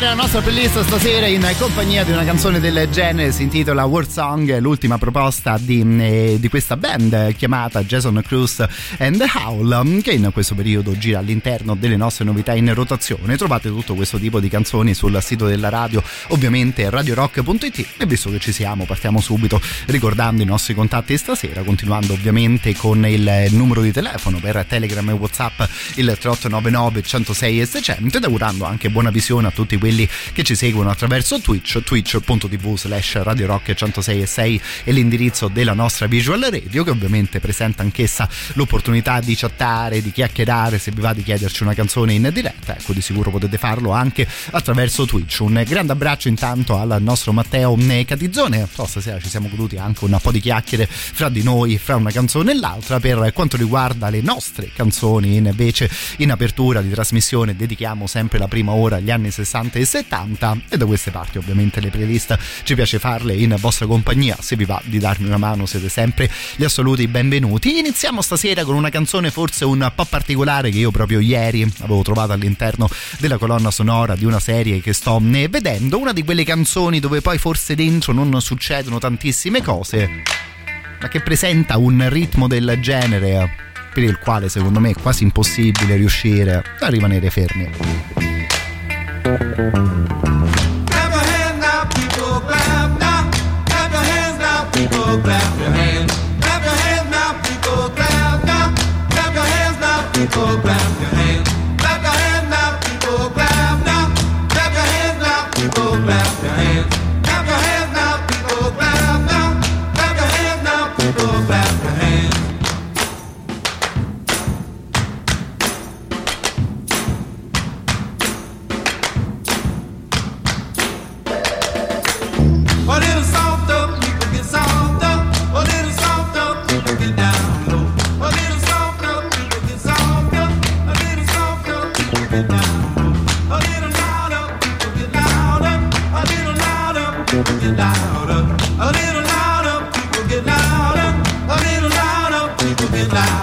Modo di iniziare la nostra playlist stasera in compagnia di una canzone del genere si intitola World Song l'ultima proposta di, eh, di, questa band chiamata Jason Cruz and the Howl che in questo periodo gira all'interno delle nostre novità in rotazione. Trovate tutto questo tipo di canzoni sul sito della radio ovviamente radiorock.it e visto che ci siamo partiamo subito ricordando i nostri contatti stasera continuando ovviamente con il numero di telefono per Telegram e Whatsapp il 3899 106 e 600 ed augurando anche buona visione a tutti quelli che ci seguono attraverso Twitch, twitch.tv slash Radio Rock 106 e 6 è l'indirizzo della nostra visual radio che ovviamente presenta anch'essa l'opportunità di chattare, di chiacchierare, se vi va di chiederci una canzone in diretta, ecco di sicuro potete farlo anche attraverso Twitch. Un grande abbraccio intanto al nostro Matteo Catizzone, so, stasera ci siamo goduti anche un po' di chiacchiere fra di noi, fra una canzone e l'altra, per quanto riguarda le nostre canzoni. Invece in apertura di trasmissione dedichiamo sempre la prima ora agli anni 60 e 70 e da queste parti ovviamente le playlist. Ci piace farle in vostra compagnia. Se vi va di darmi una mano siete sempre gli assoluti benvenuti. Iniziamo stasera con una canzone forse un po' particolare che io proprio ieri avevo trovato all'interno della colonna sonora di una serie che sto vedendo. Una di quelle canzoni dove poi forse dentro non succedono tantissime cose ma che presenta un ritmo del genere per il quale secondo me è quasi impossibile riuscire a rimanere fermi. Clap your hands now, people, clap now. Clap your hands now, people, clap louder, a little louder, people get louder, a little louder, people get louder.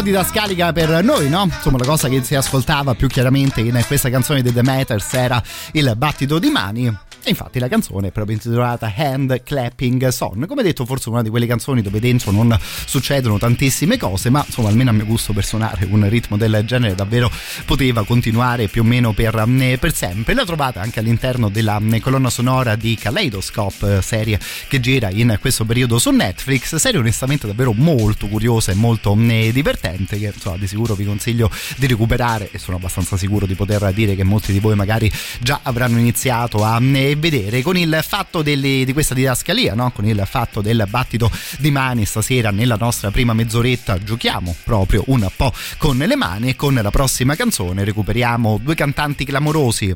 Po' di didascalica per noi, no? Insomma, la cosa che si ascoltava più chiaramente in questa canzone di The Matters era il battito di mani e infatti la canzone è proprio intitolata Hand Clapping Song. Come detto, forse una di quelle canzoni dove dentro non succedono tantissime cose, ma insomma, almeno a mio gusto per suonare un ritmo del genere davvero poteva continuare più o meno per, mm, per sempre. La trovate anche all'interno della mm, colonna sonora di Kaleidoscope, serie che gira in questo periodo su Netflix. Serie onestamente davvero molto curiosa e molto eh, divertente che insomma di sicuro vi consiglio di recuperare e sono abbastanza sicuro di poter dire che molti di voi magari già avranno iniziato a vedere con il fatto delle, di questa didascalia, no? con il fatto del battito di mani stasera nella nostra prima mezz'oretta giochiamo proprio un po' con le mani e con la prossima canzone recuperiamo due cantanti clamorosi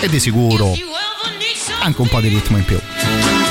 e di sicuro anche un po' di ritmo in più.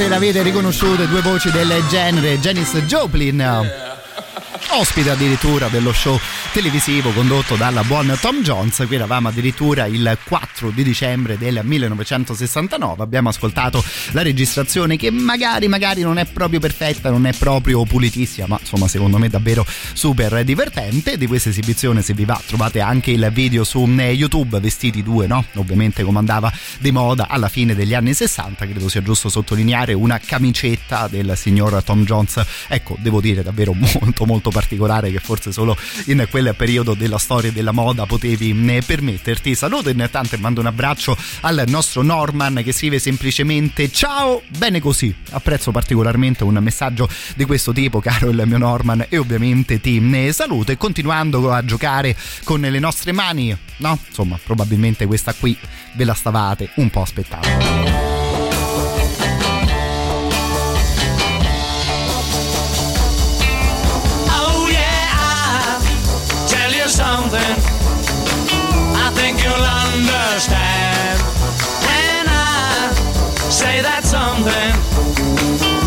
Probabilmente l'avete riconosciute due voci del genere Janis Joplin. Ospite addirittura dello show televisivo condotto dalla buon Tom Jones. Qui eravamo addirittura il 4 di dicembre del 1969. Abbiamo ascoltato la registrazione che magari, magari non è proprio perfetta, non è proprio pulitissima, ma insomma, secondo me davvero super divertente. Di questa esibizione, se vi va, trovate anche il video su eh, YouTube. Vestiti due, no? Ovviamente come andava di moda alla fine degli anni 60. Credo sia giusto sottolineare una camicetta del signor Tom Jones. Ecco, devo dire davvero molto, molto particolare che forse solo in quel quel periodo della storia della moda potevi eh, permetterti. Saluto intanto e mando un abbraccio al nostro Norman che scrive semplicemente ciao, bene così. Apprezzo particolarmente un messaggio di questo tipo, caro il mio Norman, e ovviamente ti eh, saluto e continuando a giocare con le nostre mani, no? Insomma, probabilmente questa qui ve la stavate un po' aspettando. Something I think you'll understand when I say that something.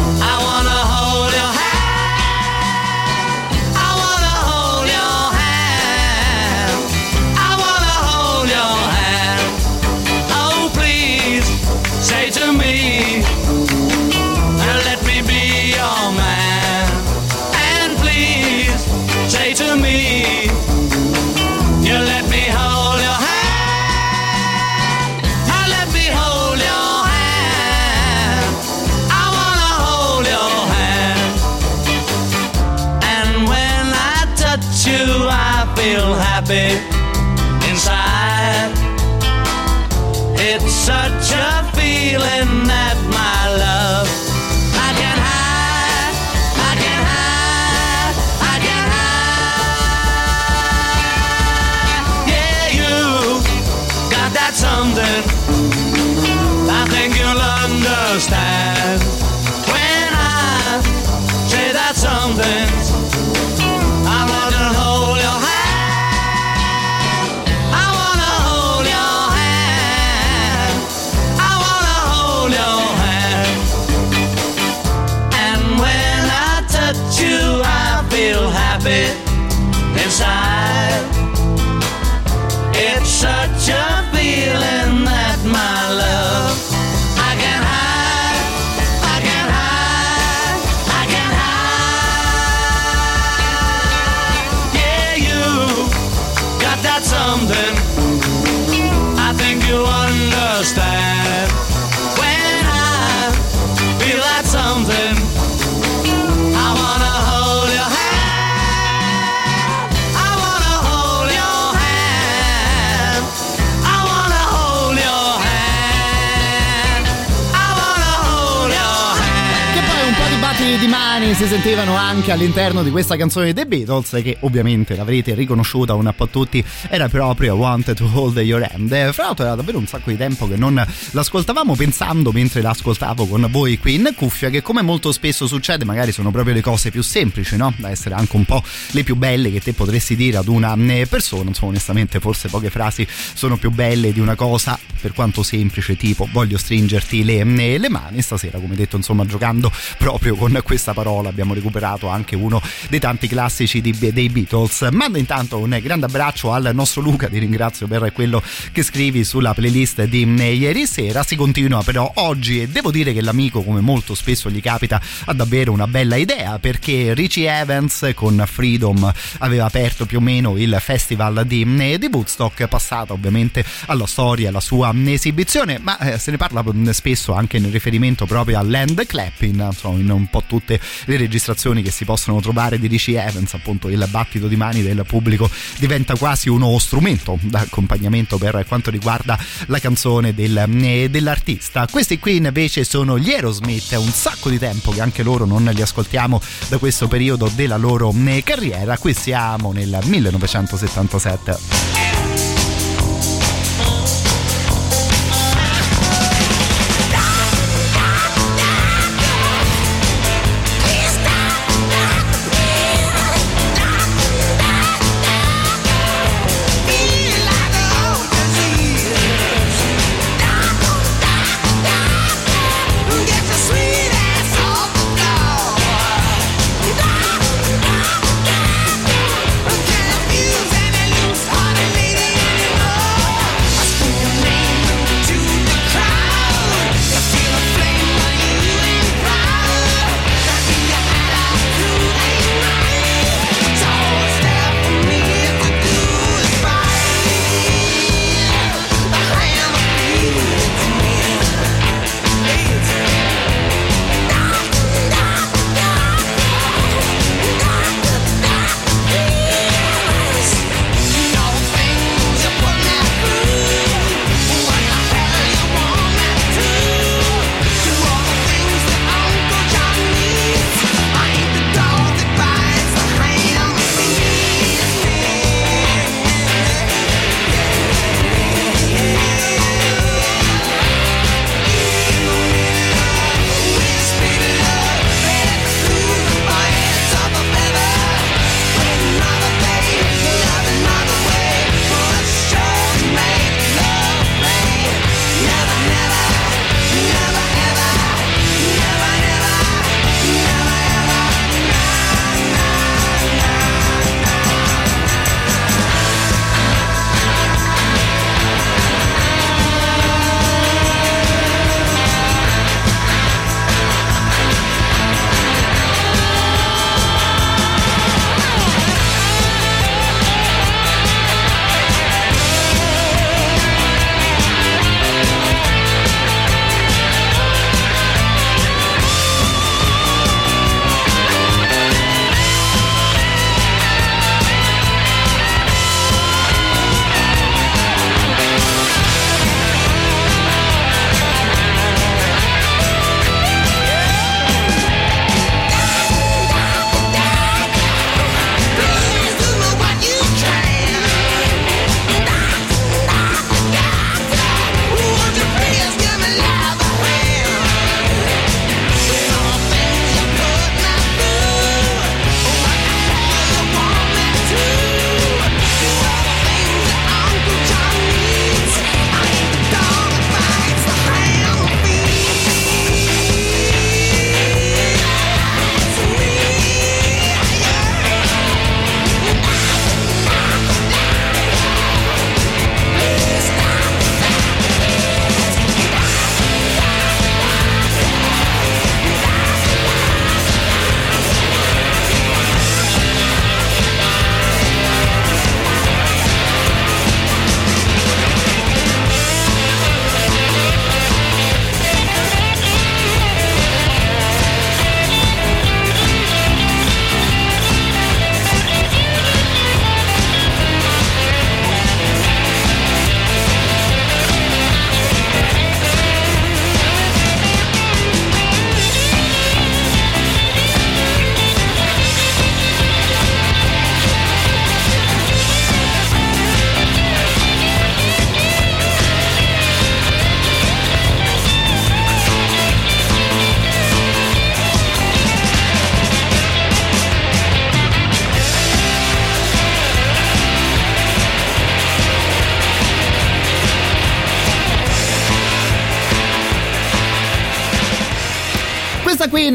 Si sentivano anche all'interno di questa canzone dei Beatles, che ovviamente l'avrete riconosciuta un po' tutti, era proprio Want to Hold Your Hand. Eh, Fra l'altro era davvero un sacco di tempo che non l'ascoltavamo pensando mentre l'ascoltavo con voi qui in cuffia, che come molto spesso succede magari sono proprio le cose più semplici, no? Da essere anche un po' le più belle che te potresti dire ad una eh, persona, insomma onestamente forse poche frasi sono più belle di una cosa per quanto semplice tipo voglio stringerti le, eh, le mani stasera come detto insomma giocando proprio con questa parola abbiamo recuperato anche uno dei tanti classici di- dei Beatles. Mando intanto un grande abbraccio al nostro Luca ti ringrazio per quello che scrivi sulla playlist di ieri sera. Si continua però oggi e devo dire che l'amico come molto spesso gli capita ha davvero una bella idea perché Richie Evans con Freedom aveva aperto più o meno il festival di, eh, di Woodstock passata ovviamente alla storia alla sua esibizione ma eh, se ne parla mm, spesso anche in riferimento proprio all'end clapping insomma, in un po' tutte le registrazioni che si possono trovare di Richie Evans appunto il battito di mani del pubblico diventa quasi uno strumento d'accompagnamento per quanto riguarda la canzone del, eh, dell'artista. Questi qui invece sono gli Aerosmith è un sacco di tempo che anche loro non li ascoltiamo da questo periodo della loro eh, carriera. Qui siamo nel 1977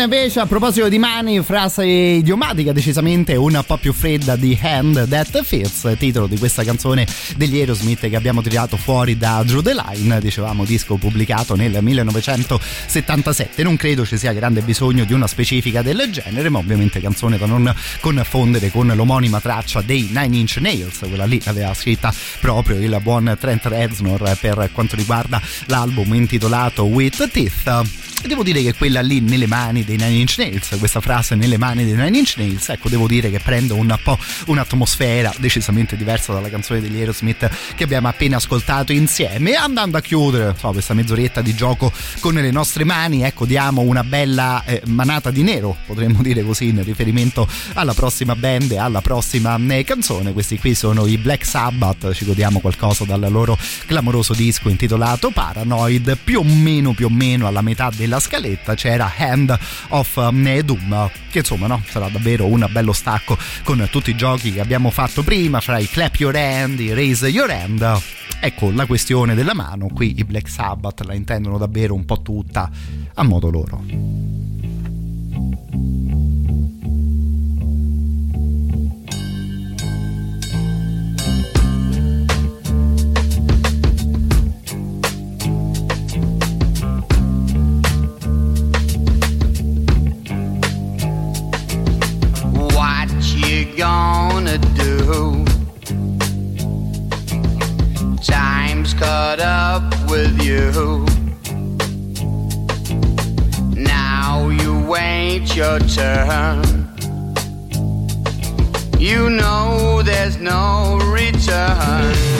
invece a proposito di mani, frase idiomatica decisamente un po' più fredda di Hand That Fits, titolo di questa canzone degli Aerosmith che abbiamo tirato fuori da Drew the Line, dicevamo disco pubblicato nel 1977. Non credo ci sia grande bisogno di una specifica del genere, ma ovviamente canzone da non confondere con l'omonima traccia dei Nine Inch Nails, quella lì l'aveva scritta proprio il buon Trent Reznor per quanto riguarda l'album intitolato With Teeth. Devo dire che quella lì nelle mani dei Nine Inch Nails, questa frase nelle mani dei Nine Inch Nails, ecco, devo dire che prende un po' un'atmosfera decisamente diversa dalla canzone degli Aerosmith che abbiamo appena ascoltato insieme. Andando a chiudere so, questa mezz'oretta di gioco con le nostre mani, ecco, diamo una bella eh, manata di nero, potremmo dire così, in riferimento alla prossima band e alla prossima eh, canzone. Questi qui sono i Black Sabbath, ci godiamo qualcosa dal loro clamoroso disco intitolato Paranoid, più o meno, più o meno alla metà del nella scaletta c'era Hand of um, Doom che insomma no, sarà davvero un bello stacco con tutti i giochi che abbiamo fatto prima fra i Clap Your Hand, i Raise Your Hand. Ecco la questione della mano qui i Black Sabbath la intendono davvero un po' tutta a modo loro gonna do? Time's caught up with you. Now you wait your turn. You know there's no return.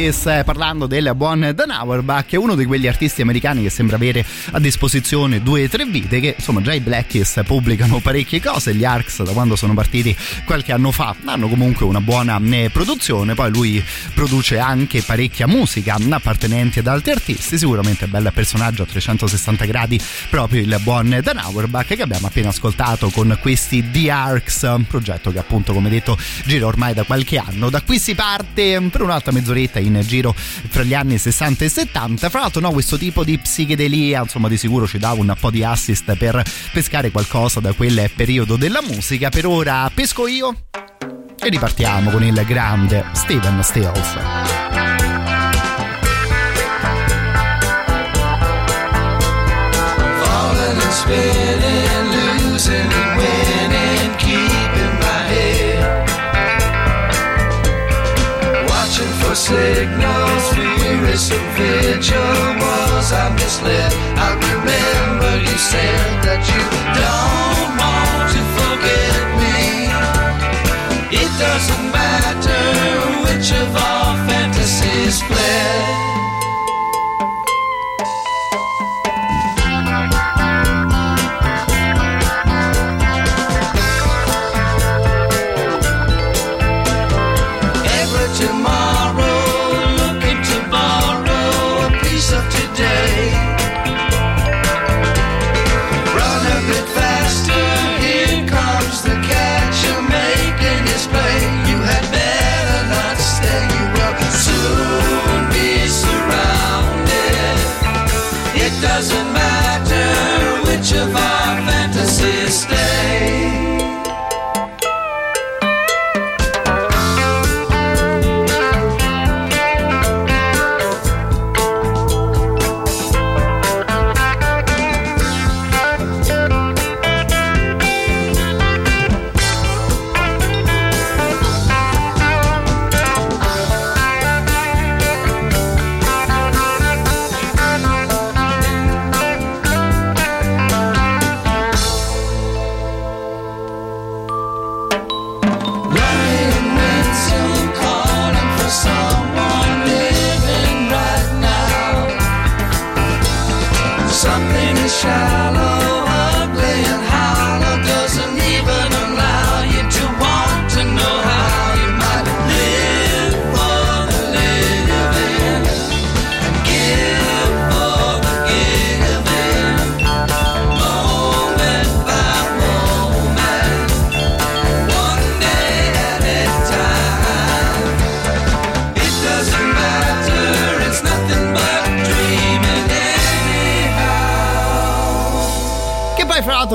Keys eh, parlando del buon Dan Auerbach, uno di quegli artisti americani che sembra avere a disposizione due o tre vite, che insomma già i Black Keys pubblicano parecchie cose, gli Arcs da quando sono partiti qualche anno fa hanno comunque una buona eh, produzione, poi lui produce anche parecchia musica appartenenti ad altri artisti, sicuramente bel personaggio a 360 gradi proprio il buon Dan Auerbach che abbiamo appena ascoltato con questi The Arcs, un progetto che appunto come detto gira ormai da qualche anno. Da qui si parte per un'altra mezz'oretta in giro fra gli anni 60 e 70. Fra l'altro no, questo tipo di psichedelia insomma di sicuro ci dà un po' di assist per pescare qualcosa da quel periodo della musica. Per ora pesco io e ripartiamo con il grande Steven Stills. Spinning, losing and signals, furious and vigil. Was I misled? I remember you said that you don't want to forget me. It doesn't matter which of our fantasies fled.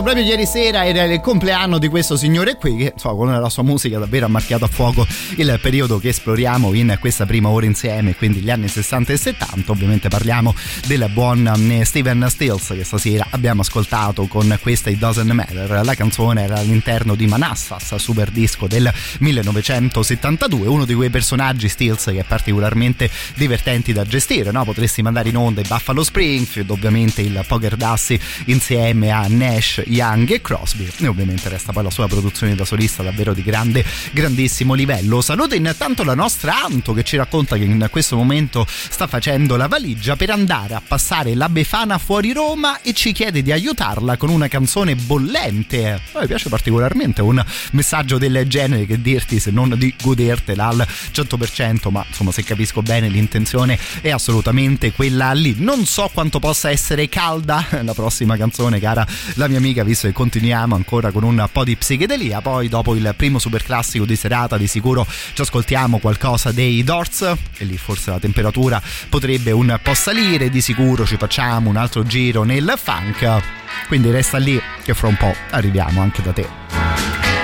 Proprio ieri sera era il compleanno di questo signore qui che insomma, con la sua musica davvero ha marchiato a fuoco il periodo che esploriamo in questa prima ora insieme, quindi gli anni 60 e 70. Ovviamente parliamo del buon mm, Steven Stills che stasera abbiamo ascoltato con questa It Doesn't Matter. La canzone era all'interno di Manassas, super disco del 1972, uno di quei personaggi Stills che è particolarmente divertenti da gestire, no? Potresti mandare in onda i Buffalo Springfield, ovviamente il Poker Dassi insieme a Nash, Young e Crosby e ovviamente resta poi la sua produzione da solista davvero di grande, grandissimo livello. Saluto intanto la nostra Anto che ci racconta che in questo momento sta facendo la valigia per andare a passare la Befana fuori Roma e ci chiede di aiutarla con una canzone bollente. A me piace particolarmente un messaggio del genere che dirti se non di godertela al 100%, ma insomma se capisco bene l'intenzione è assolutamente quella lì. Non so quanto possa essere calda la prossima canzone, cara la mia amica, visto che continuiamo ancora con un po' di psichedelia. Poi, dopo il primo super classico di serata, di sicuro ci ascoltiamo qualcosa dei Doors. E lì forse la temperatura potrebbe un po' salire. Di sicuro ci facciamo un altro giro nel funk. Quindi resta lì che fra un po' arriviamo anche da te.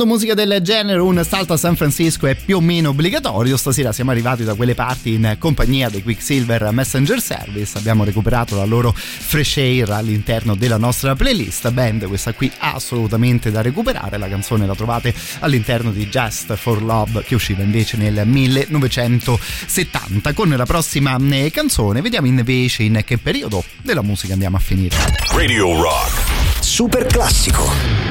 quando musica del genere un salto a San Francisco è più o meno obbligatorio, stasera siamo arrivati da quelle parti in compagnia dei Quicksilver Messenger Service, abbiamo recuperato la loro fresh air all'interno della nostra playlist, band questa qui assolutamente da recuperare, la canzone la trovate all'interno di Just for Love che usciva invece nel 1970. Con la prossima eh, canzone vediamo invece in che periodo della musica andiamo a finire. Radio Rock. Super classico.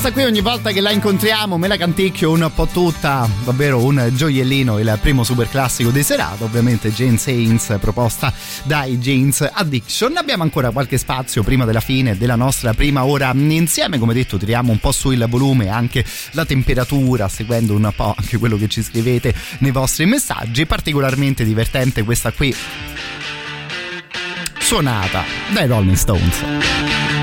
Questa qui ogni volta che la incontriamo me la canticchio un po' tutta, davvero un gioiellino, il primo super classico di serata, ovviamente Jane Saints proposta dai Jeans Addiction. Abbiamo ancora qualche spazio prima della fine della nostra prima ora insieme, come detto tiriamo un po' su il volume anche la temperatura, seguendo un po' anche quello che ci scrivete nei vostri messaggi, particolarmente divertente questa qui suonata dai Rolling Stones.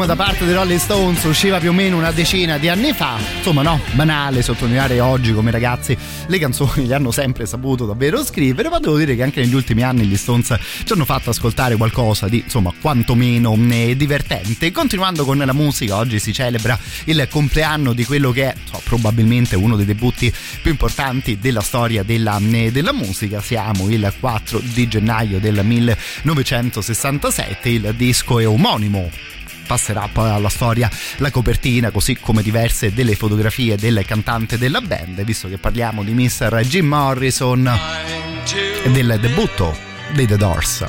Gloom da parte dei Rolling Stones usciva più o meno una decina di anni fa. Insomma, no, banale sottolineare oggi come ragazzi le canzoni le hanno sempre saputo davvero scrivere, ma devo dire che anche negli ultimi anni gli Stones ci hanno fatto ascoltare qualcosa di insomma quantomeno eh, divertente. Continuando con la musica, oggi si celebra il compleanno di quello che è so, probabilmente uno dei debutti più importanti della storia della, eh, della musica. Siamo il 4 di gennaio del 1967, il disco è omonimo passerà poi alla storia la copertina, così come diverse delle fotografie del cantante della band, visto che parliamo di Mr. Jim Morrison e del debutto dei The Doors.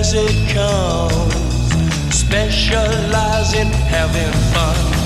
As it comes. Specialize in having fun.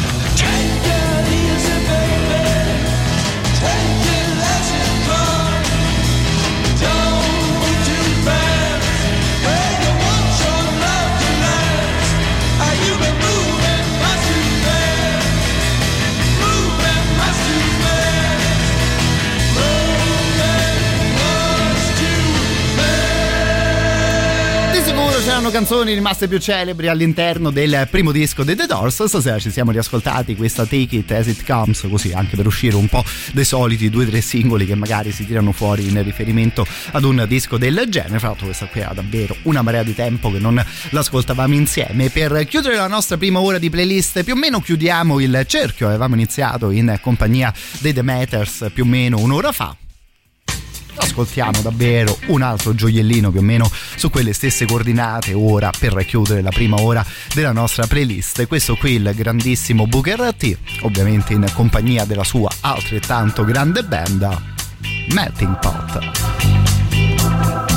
C'erano canzoni rimaste più celebri all'interno del primo disco dei The Doors. Stasera ci siamo riascoltati questa Take It As It Comes, così anche per uscire un po' dai soliti due o tre singoli che magari si tirano fuori in riferimento ad un disco del genere. Fra l'altro, questa qui era davvero una marea di tempo che non l'ascoltavamo insieme. Per chiudere la nostra prima ora di playlist, più o meno chiudiamo il cerchio. Avevamo iniziato in compagnia dei The Matters più o meno un'ora fa ascoltiamo davvero un altro gioiellino più o meno su quelle stesse coordinate ora per chiudere la prima ora della nostra playlist. Questo qui il grandissimo Booker T ovviamente in compagnia della sua altrettanto grande band Melting Pot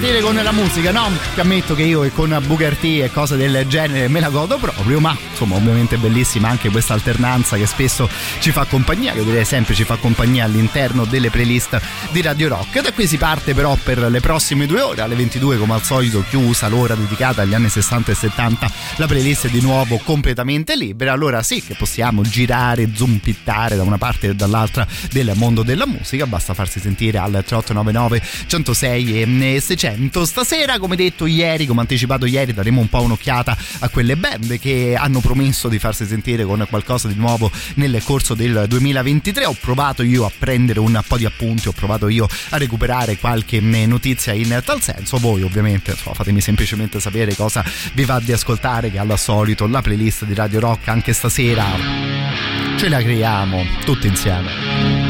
Ripartire con la musica, no? Ti ammetto che io con Booker T e cose del genere me la godo proprio, ma insomma ovviamente è bellissima anche questa alternanza che spesso ci fa compagnia, io direi sempre ci fa compagnia all'interno delle playlist di Radio Rock. Da qui si parte però per le prossime due ore, alle 22 come al solito chiusa l'ora dedicata agli anni 60 e 70, la playlist è di nuovo completamente libera, allora sì che possiamo girare, zumpittare da una parte e dall'altra del mondo della musica, basta farsi sentire al 3899 106 e 600. Stasera, come detto ieri, come anticipato ieri, daremo un po' un'occhiata a quelle band che hanno promesso di farsi sentire con qualcosa di nuovo nel corso del 2023. Ho provato io a prendere un po' di appunti, ho provato io a recuperare qualche notizia in tal senso. Voi ovviamente insomma, fatemi semplicemente sapere cosa vi va di ascoltare che al solito la playlist di Radio Rock anche stasera ce la creiamo tutti insieme.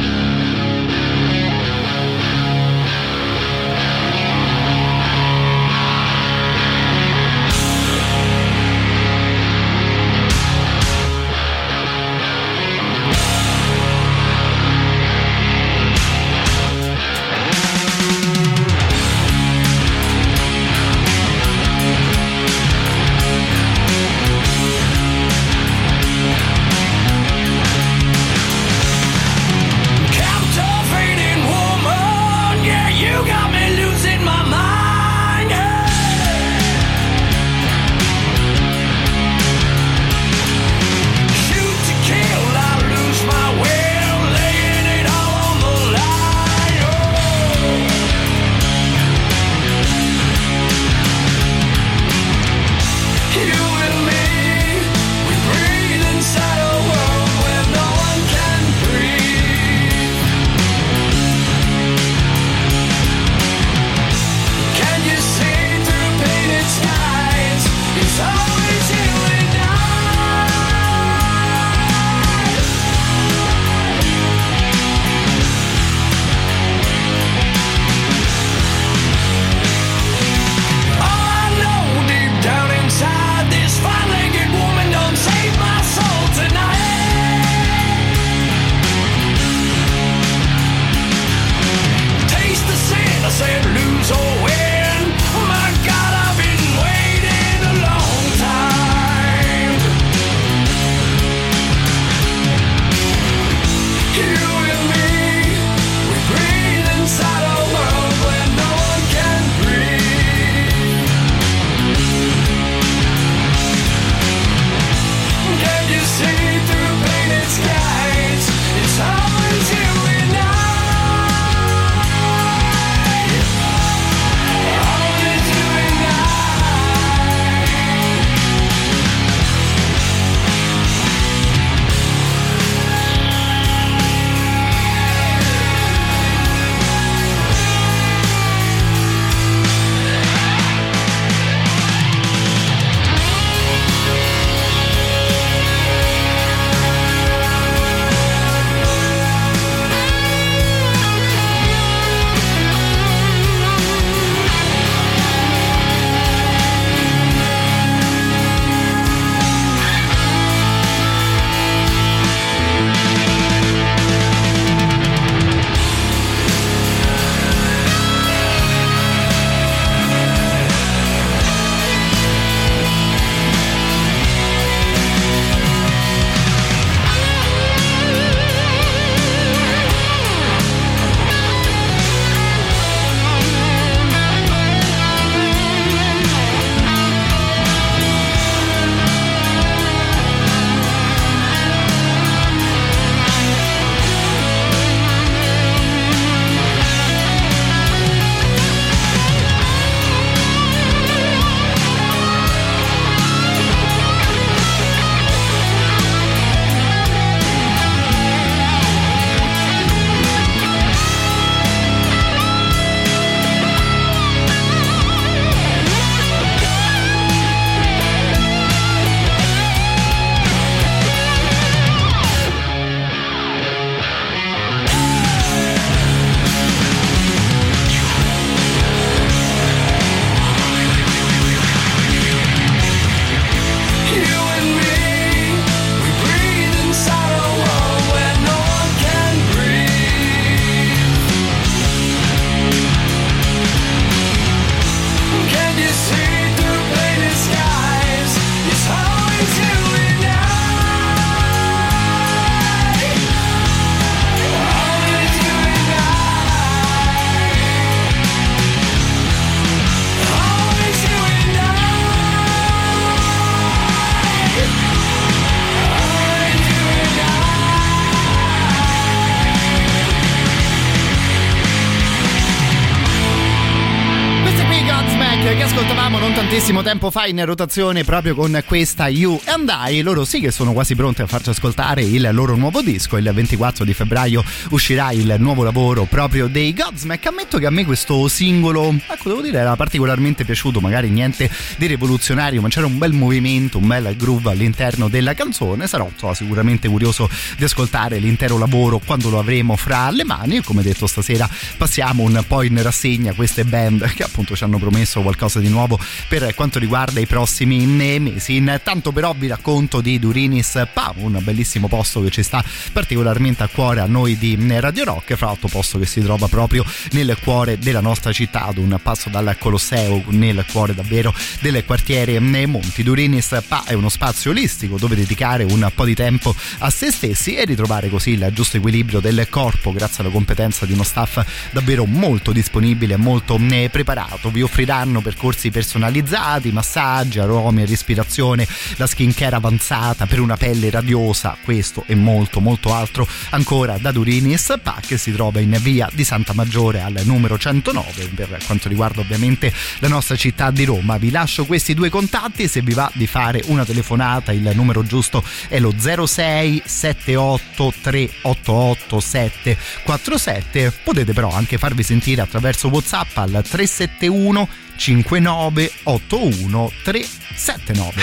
Tantissimo tempo fa in rotazione proprio con questa You and I. Loro sì che sono quasi pronti a farci ascoltare il loro nuovo disco. Il 24 di febbraio uscirà il nuovo lavoro proprio dei Godsmack. Ammetto che a me questo singolo, ecco, devo dire, era particolarmente piaciuto. Magari niente di rivoluzionario, ma c'era un bel movimento, un bel groove all'interno della canzone. Sarò insomma, sicuramente curioso di ascoltare l'intero lavoro quando lo avremo fra le mani. E come detto, stasera passiamo un po' in rassegna queste band che appunto ci hanno promesso qualcosa di nuovo per quanto riguarda i prossimi mesi. Intanto però vi racconto di Durinis Pa, un bellissimo posto che ci sta particolarmente a cuore a noi di Radio Rock, fra l'altro posto che si trova proprio nel cuore della nostra città, ad un passo dal Colosseo, nel cuore davvero del quartiere Monti. Durinis Pa è uno spazio olistico dove dedicare un po' di tempo a se stessi e ritrovare così il giusto equilibrio del corpo grazie alla competenza di uno staff davvero molto disponibile e molto preparato. Vi offriranno percorsi personalizzati, massaggi, aromi, respirazione, la skincare avanzata per una pelle radiosa, questo e molto molto altro ancora da Durini Spa che si trova in via di Santa Maggiore al numero 109 per quanto riguarda ovviamente la nostra città di Roma. Vi lascio questi due contatti se vi va di fare una telefonata, il numero giusto è lo 06 78 388 747. Potete però anche farvi sentire attraverso WhatsApp al 371 5981 379.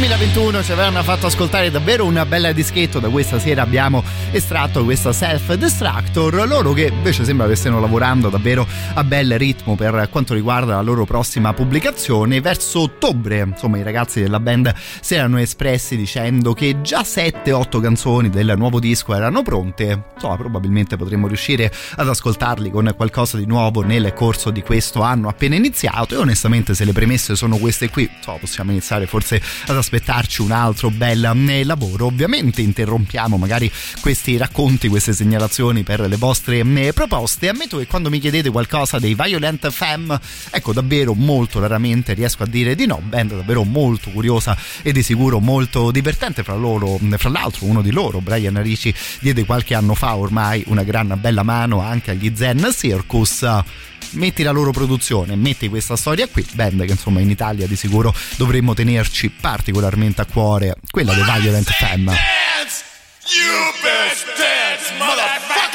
2021 ci avevano fatto ascoltare davvero un bel dischetto. Da questa sera abbiamo estratto questa Self Destructor loro che invece sembra che stiano lavorando davvero a bel ritmo per quanto riguarda la loro prossima pubblicazione. Verso ottobre insomma i ragazzi della band si erano espressi dicendo che già 7-8 canzoni del nuovo disco erano pronte. Insomma probabilmente potremmo riuscire ad ascoltarli con qualcosa di nuovo nel corso di questo anno appena iniziato. E onestamente se le premesse sono queste qui insomma, possiamo iniziare forse ad aspettarci un altro bel eh, lavoro. Ovviamente interrompiamo magari questi racconti queste segnalazioni per le vostre eh, proposte. Ammetto che quando mi chiedete qualcosa dei Violent Femme ecco davvero molto raramente riesco a dire di no. Band davvero molto curiosa e di sicuro molto divertente. Fra loro fra l'altro uno di loro Brian Ricci diede qualche anno fa ormai una gran bella mano anche agli Zen Circus metti la loro produzione, metti questa storia qui, band che insomma in Italia di sicuro dovremmo tenerci particolarmente a cuore, quella dei Violent Femme. You best dance, motherfucker!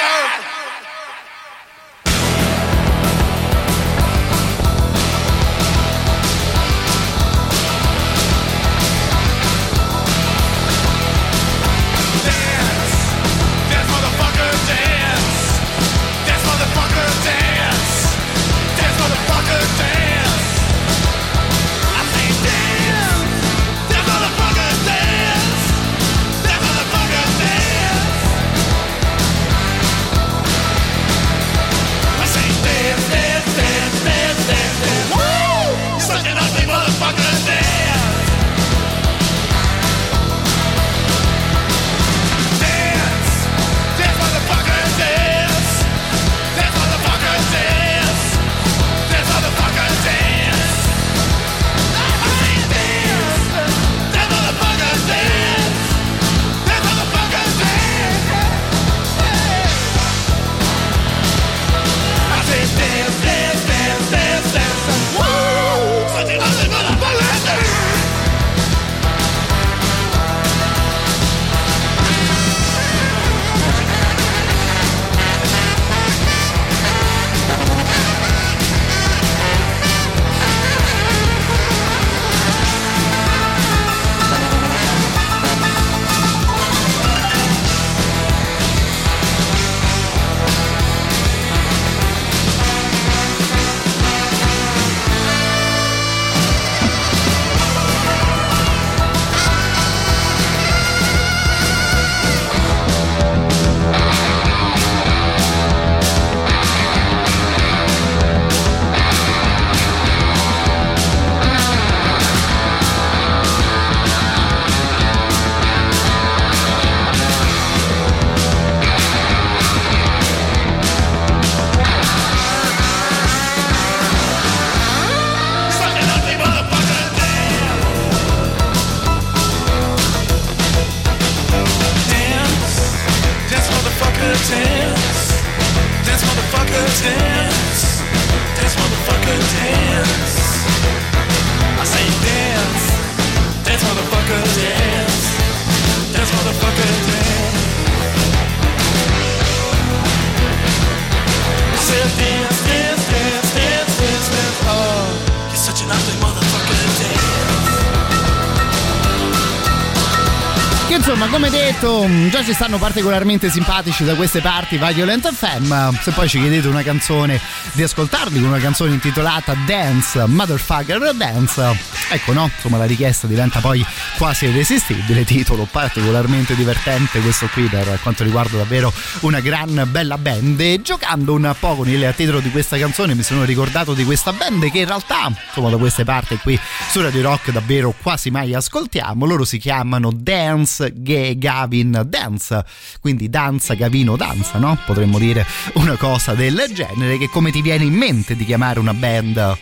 Insomma, come detto, già ci stanno particolarmente simpatici da queste parti Violent FM. Se poi ci chiedete una canzone di ascoltarli con una canzone intitolata Dance, Motherfucker Dance, ecco no, insomma la richiesta diventa poi quasi irresistibile. Titolo particolarmente divertente questo qui per quanto riguarda davvero una gran bella band. E giocando un po' con il titolo di questa canzone mi sono ricordato di questa band che in realtà, insomma, da queste parti qui su Radio Rock davvero quasi mai ascoltiamo. Loro si chiamano Dance Gavin Dance, quindi danza Gavino danza, no? Potremmo dire una cosa del genere che come ti viene in mente di chiamare una band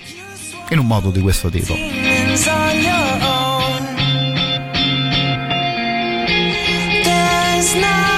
in un modo di questo tipo. There's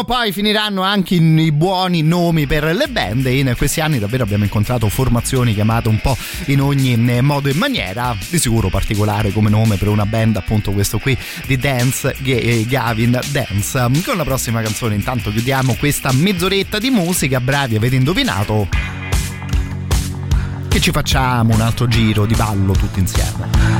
o poi finiranno anche i buoni nomi per le band. In questi anni davvero abbiamo incontrato formazioni chiamate un po' in ogni eh, modo e maniera, di sicuro particolare come nome per una band appunto questo qui di Dance G- Gavin Dance. Con la prossima canzone intanto chiudiamo questa mezz'oretta di musica, bravi avete indovinato. Che ci facciamo? Un altro giro di ballo tutti insieme.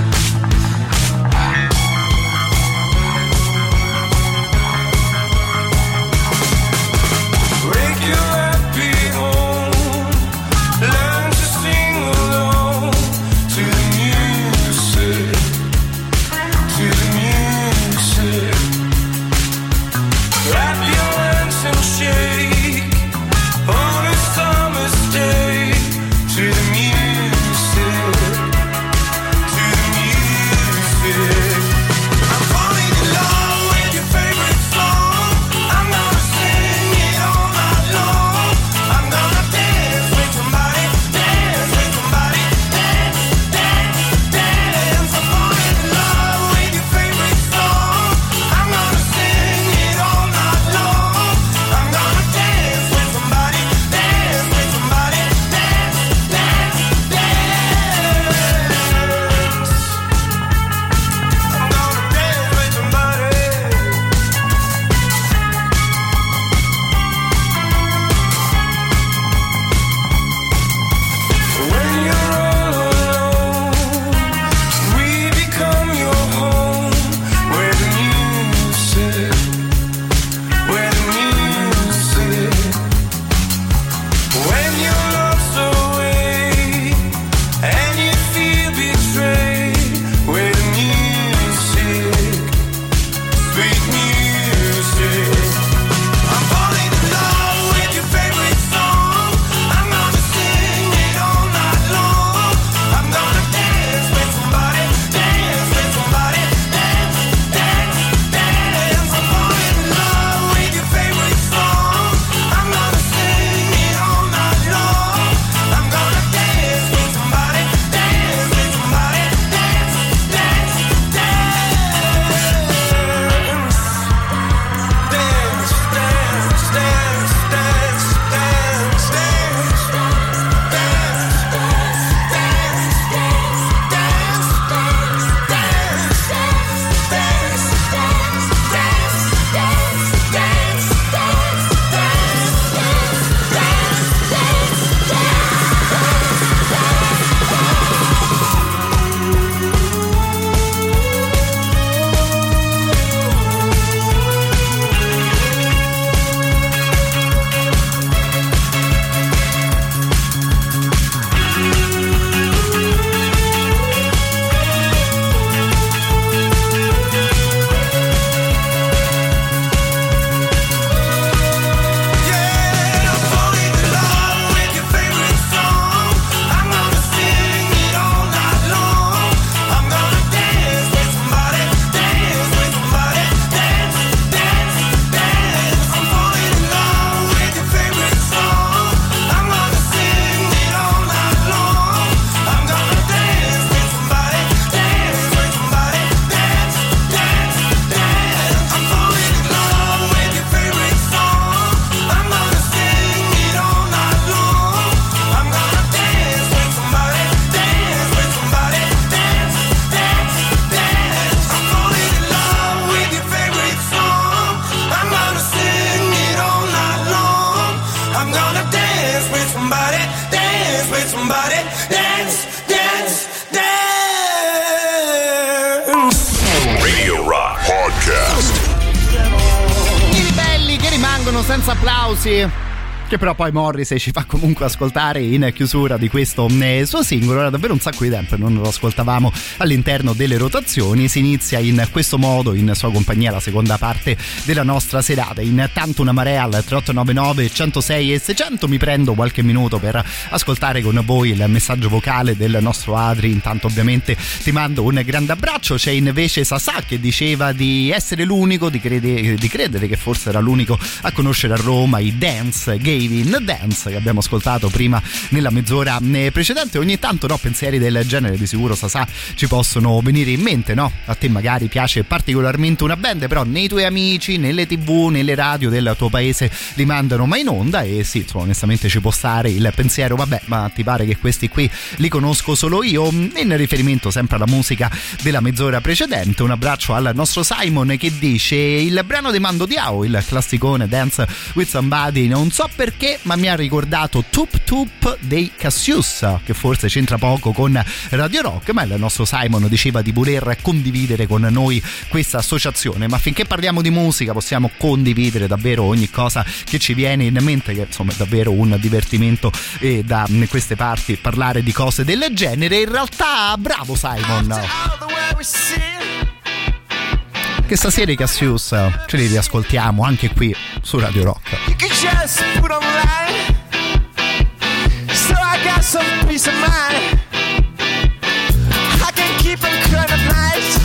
Che però poi Morrissey ci fa comunque ascoltare in chiusura di questo eh, suo singolo. Era davvero un sacco di tempo non lo ascoltavamo all'interno delle rotazioni. Si inizia in questo modo, in sua compagnia, la seconda parte della nostra serata. Intanto una marea al 3899 106 e 600. Mi prendo qualche minuto per ascoltare con voi il messaggio vocale del nostro Adri. Intanto, ovviamente, ti mando un grande abbraccio. C'è invece Sasà che diceva di essere l'unico, di, crede- di credere che forse era l'unico a conoscere a Roma i Dance Gay Saving Dance che abbiamo ascoltato prima nella mezz'ora eh, precedente. Ogni tanto no, pensieri del genere di sicuro Sasà ci possono venire in mente, no? A te magari piace particolarmente una band, però nei tuoi amici, nelle tv, nelle radio del tuo paese li mandano mai in onda e sì, insomma, onestamente ci può stare il pensiero, vabbè, ma ti pare che questi qui li conosco solo io? In riferimento sempre alla musica della mezz'ora precedente, un abbraccio al nostro Simon che dice il brano di Mando Diao, il classicone Dance with Somebody, non so perché, ma mi ha ricordato Tup Tup dei Cassius, che forse c'entra poco con Radio Rock, ma il nostro Simon diceva di voler condividere con noi questa associazione, ma finché parliamo di musica possiamo condividere davvero ogni cosa che ci viene in mente, che insomma è davvero un divertimento e da queste parti parlare di cose del genere. In realtà, bravo Simon! Che stasera i Cassius ce li riascoltiamo anche qui su Radio Rock. Peace of mind. I can keep on crying at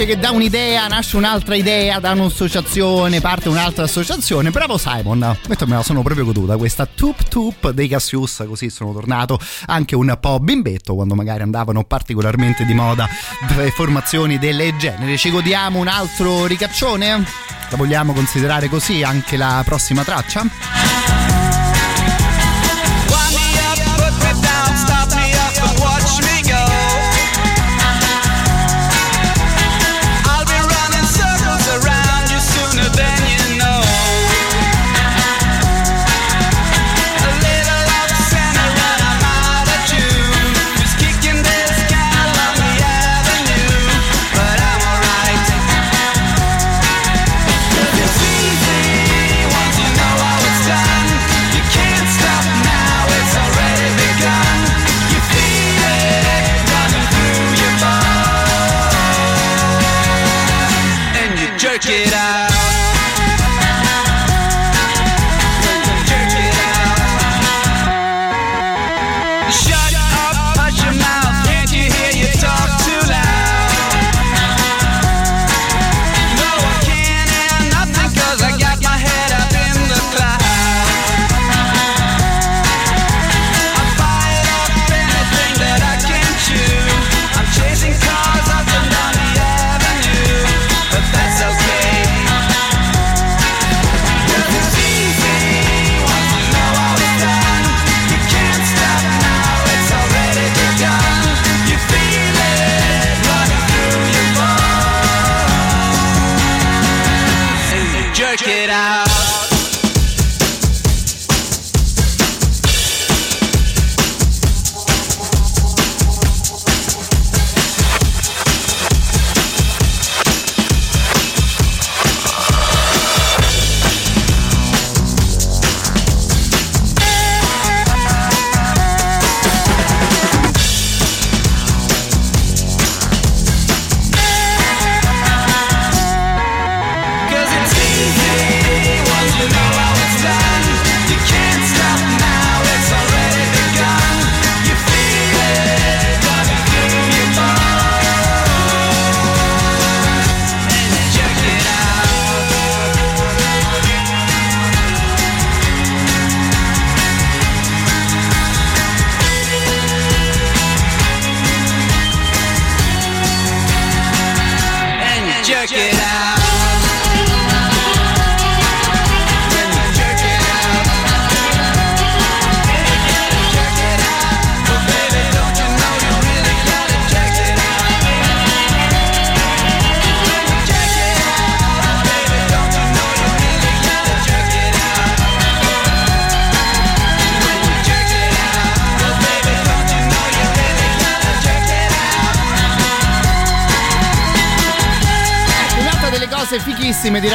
Rock che da un'idea nasce un'altra idea, da un'associazione parte un'altra associazione. Bravo Simon, questa me la sono proprio goduta, questa Tup Tup dei Cassius, così sono tornato anche un po' bimbetto quando magari andavano particolarmente di moda le formazioni del genere. Ci godiamo un altro ricaccione? La vogliamo considerare così anche la prossima traccia?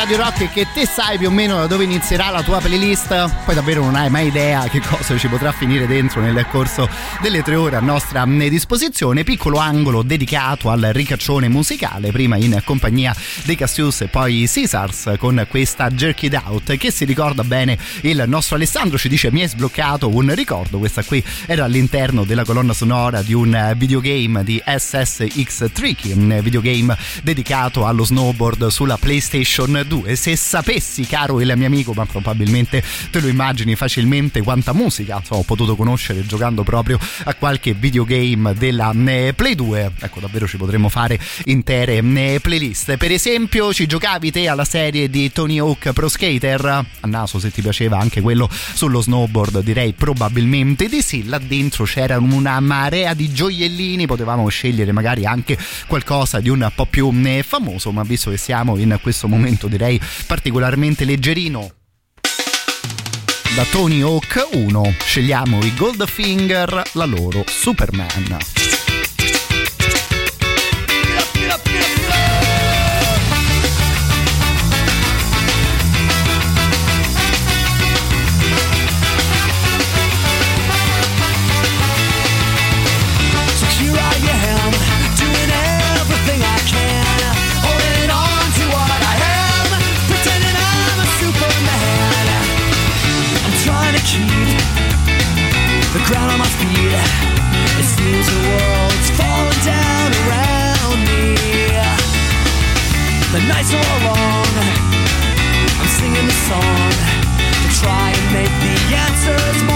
Radio Rock che te sai più o meno da dove inizierà la tua playlist, poi davvero non hai mai idea che cosa ci potrà finire dentro nel corso delle tre ore a nostra disposizione. Piccolo angolo dedicato al ricaccione musicale, prima in compagnia dei Cassius e poi Caesars con questa Jerk Out che si ricorda bene il nostro Alessandro ci dice mi è sbloccato un ricordo, questa qui era all'interno della colonna sonora di un videogame di SSX Tricky, un videogame dedicato allo snowboard sulla PlayStation 2. Se sapessi, caro il mio amico, ma probabilmente te lo immagini facilmente quanta musica so, ho potuto conoscere giocando proprio a qualche videogame della eh, Play 2. Ecco, davvero ci potremmo fare intere eh, playlist. Per esempio, ci giocavi te alla serie di Tony Hawk Pro Skater? A naso, se ti piaceva anche quello sullo snowboard, direi probabilmente di sì. Là dentro c'era una marea di gioiellini, potevamo scegliere magari anche qualcosa di un po' più eh, famoso, ma visto che siamo in questo momento direi particolarmente leggerino. Da Tony Hawk 1 scegliamo i Goldfinger, la loro Superman. Song to try and make the answers more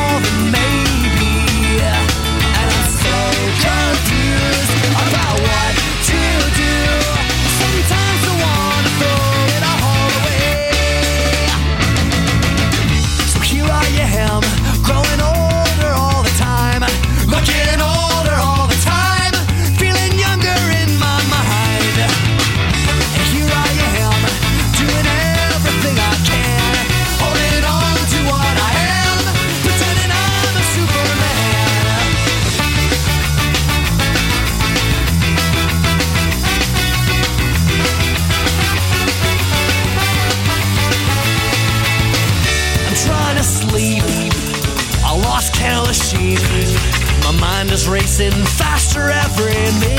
faster every minute.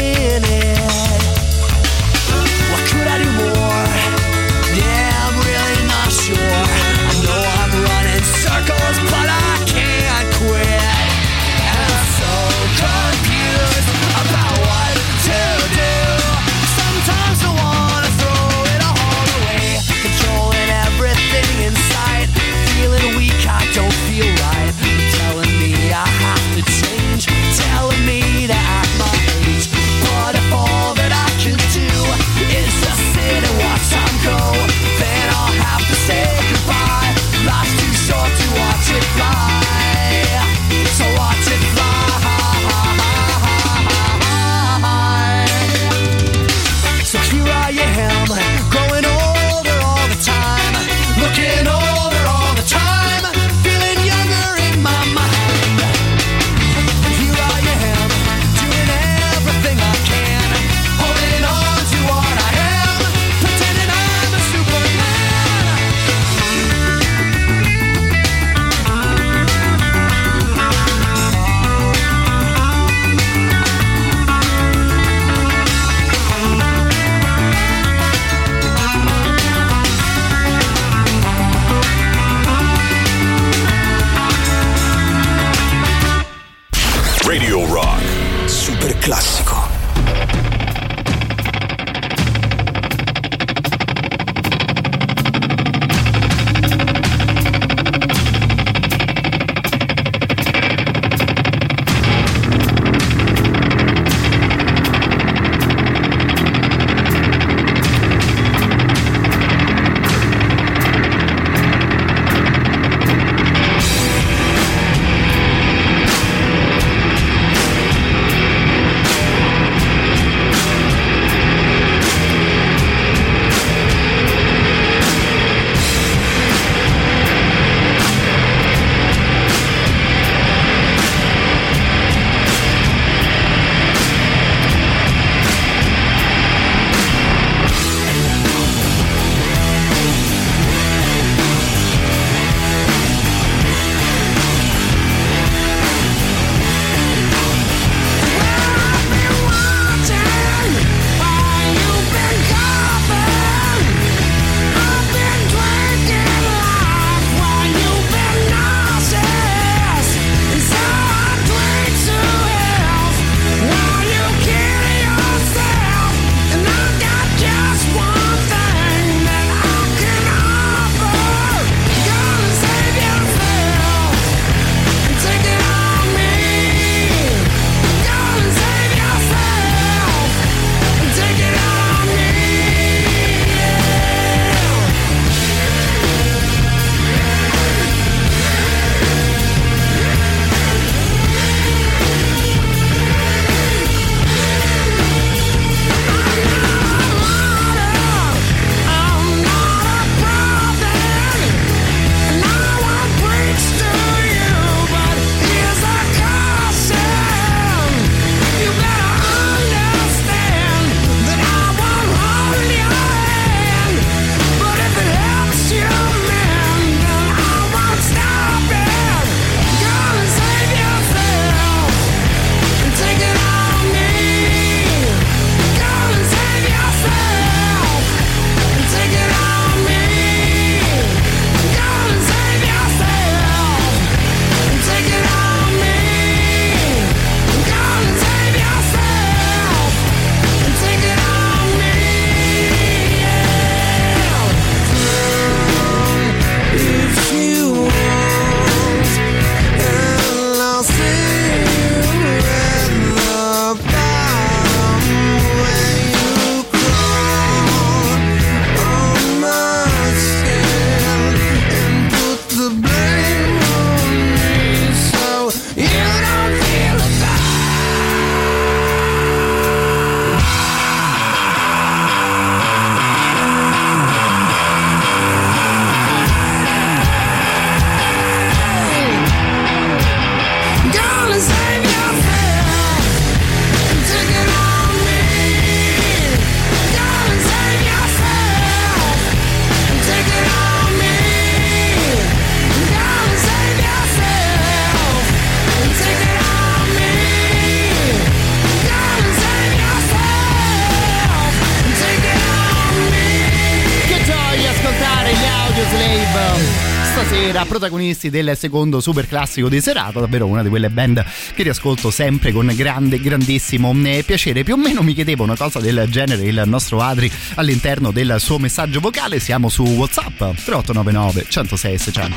Protagonisti del secondo super classico di serata, davvero una di quelle band che riascolto sempre con grande, grandissimo eh, piacere. Più o meno mi chiedevo una cosa del genere il nostro Adri all'interno del suo messaggio vocale, siamo su WhatsApp 3899 106 600.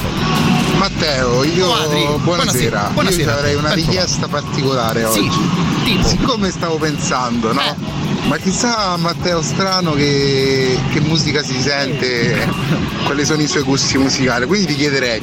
Matteo, io Oh, Adri, buonasera. buonasera, buonasera. Io avrei una richiesta particolare Sì, oggi. tipo? Siccome stavo pensando, no? Eh. Ma chissà Matteo Strano che, che musica si sente, quali sono i suoi gusti musicali. Quindi ti chiederei,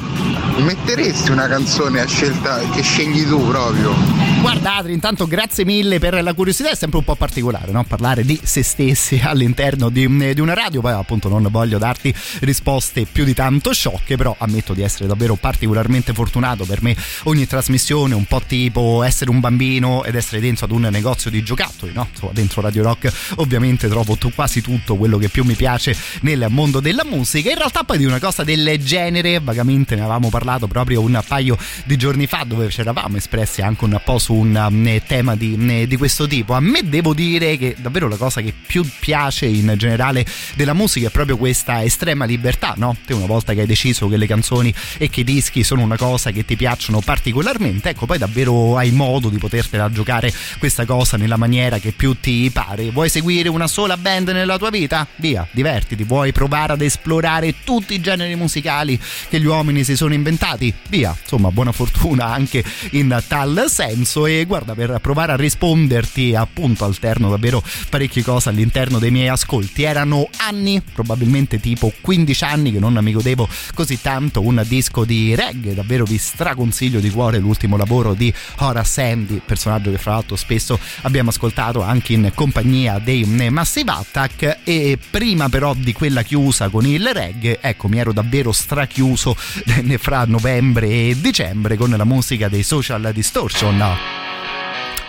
metteresti una canzone a scelta che scegli tu proprio? Guarda Adri, intanto grazie mille per la curiosità, è sempre un po' particolare no? parlare di se stessi all'interno di, di una radio, poi appunto non voglio darti risposte più di tanto sciocche, però ammetto di essere davvero particolarmente fortunato, per me ogni trasmissione un po' tipo essere un bambino ed essere dentro ad un negozio di giocattoli, no? Dentro Radio Rock ovviamente trovo tu- quasi tutto quello che più mi piace nel mondo della musica. In realtà poi di una cosa del genere, vagamente ne avevamo parlato proprio un paio di giorni fa dove ci eravamo espressi anche un po' su un um, tema di, um, di questo tipo. A me devo dire che davvero la cosa che più piace in generale della musica è proprio questa estrema libertà, no? Te una volta che hai deciso che le canzoni e che i dischi sono una cosa che ti piacciono particolarmente, ecco poi davvero hai modo di potertela giocare questa cosa nella maniera che più ti pare. Vuoi seguire una sola band nella tua vita? Via, divertiti. Vuoi provare ad esplorare tutti i generi musicali che gli uomini si sono inventati? Via, insomma, buona fortuna anche in tal senso. E guarda, per provare a risponderti, appunto, alterno davvero parecchie cose all'interno dei miei ascolti. Erano anni, probabilmente tipo 15 anni, che non mi godevo così tanto un disco di reggae. Davvero vi straconsiglio di cuore l'ultimo lavoro di Horace Andy, personaggio che fra l'altro spesso abbiamo ascoltato anche in compagnia dei Massive Attack. E prima però di quella chiusa con il reggae, ecco, mi ero davvero strachiuso fra novembre e dicembre con la musica dei Social Distortion.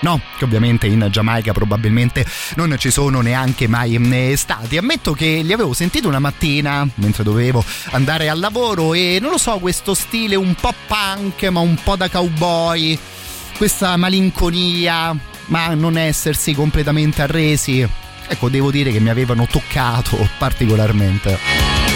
No. Che ovviamente in Giamaica probabilmente non ci sono neanche mai eh, stati. Ammetto che li avevo sentiti una mattina mentre dovevo andare al lavoro e non lo so, questo stile un po' punk ma un po' da cowboy, questa malinconia, ma non essersi completamente arresi. Ecco, devo dire che mi avevano toccato particolarmente.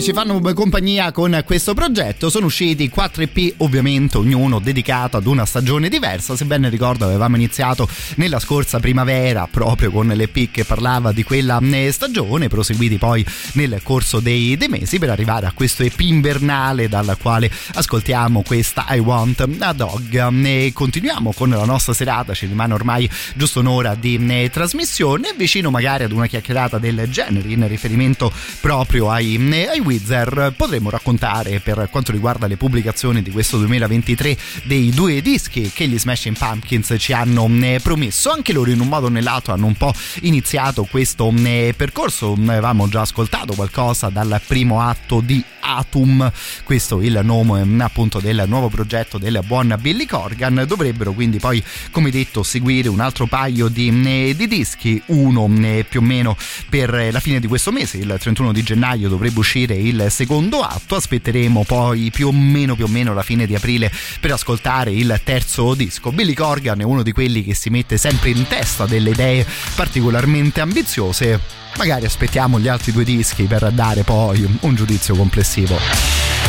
Ci fanno compagnia con questo progetto. Sono usciti 4 EP, ovviamente ognuno dedicato ad una stagione diversa. Se ben ricordo, avevamo iniziato nella scorsa primavera proprio con l'EP che parlava di quella eh, stagione, proseguiti poi nel corso dei, dei mesi per arrivare a questo EP invernale dal quale ascoltiamo questa I Want a Dog. E continuiamo con la nostra serata, ci rimane ormai giusto un'ora di eh, trasmissione, vicino magari ad una chiacchierata del genere in riferimento proprio ai, ai Wizard potremmo raccontare per quanto riguarda le pubblicazioni di questo 2023 dei due dischi che gli Smashing Pumpkins ci hanno eh, promesso. Anche loro in un modo o nell'altro hanno un po' iniziato questo eh, percorso. Avevamo già ascoltato qualcosa dal primo atto di Atum. Questo il nome eh, appunto del nuovo progetto del buon Billy Corgan. Dovrebbero quindi poi come detto seguire un altro paio di, eh, di dischi. Uno più o meno per la fine di questo mese il 31 di gennaio dovrebbe uscire il secondo atto. Aspetteremo poi più o meno più o meno la fine di aprile per ascoltare il terzo disco. Billy Corgan è uno di quelli che si mette sempre in testa delle idee particolarmente ambiziose. Magari aspettiamo gli altri due dischi per dare poi un giudizio complessivo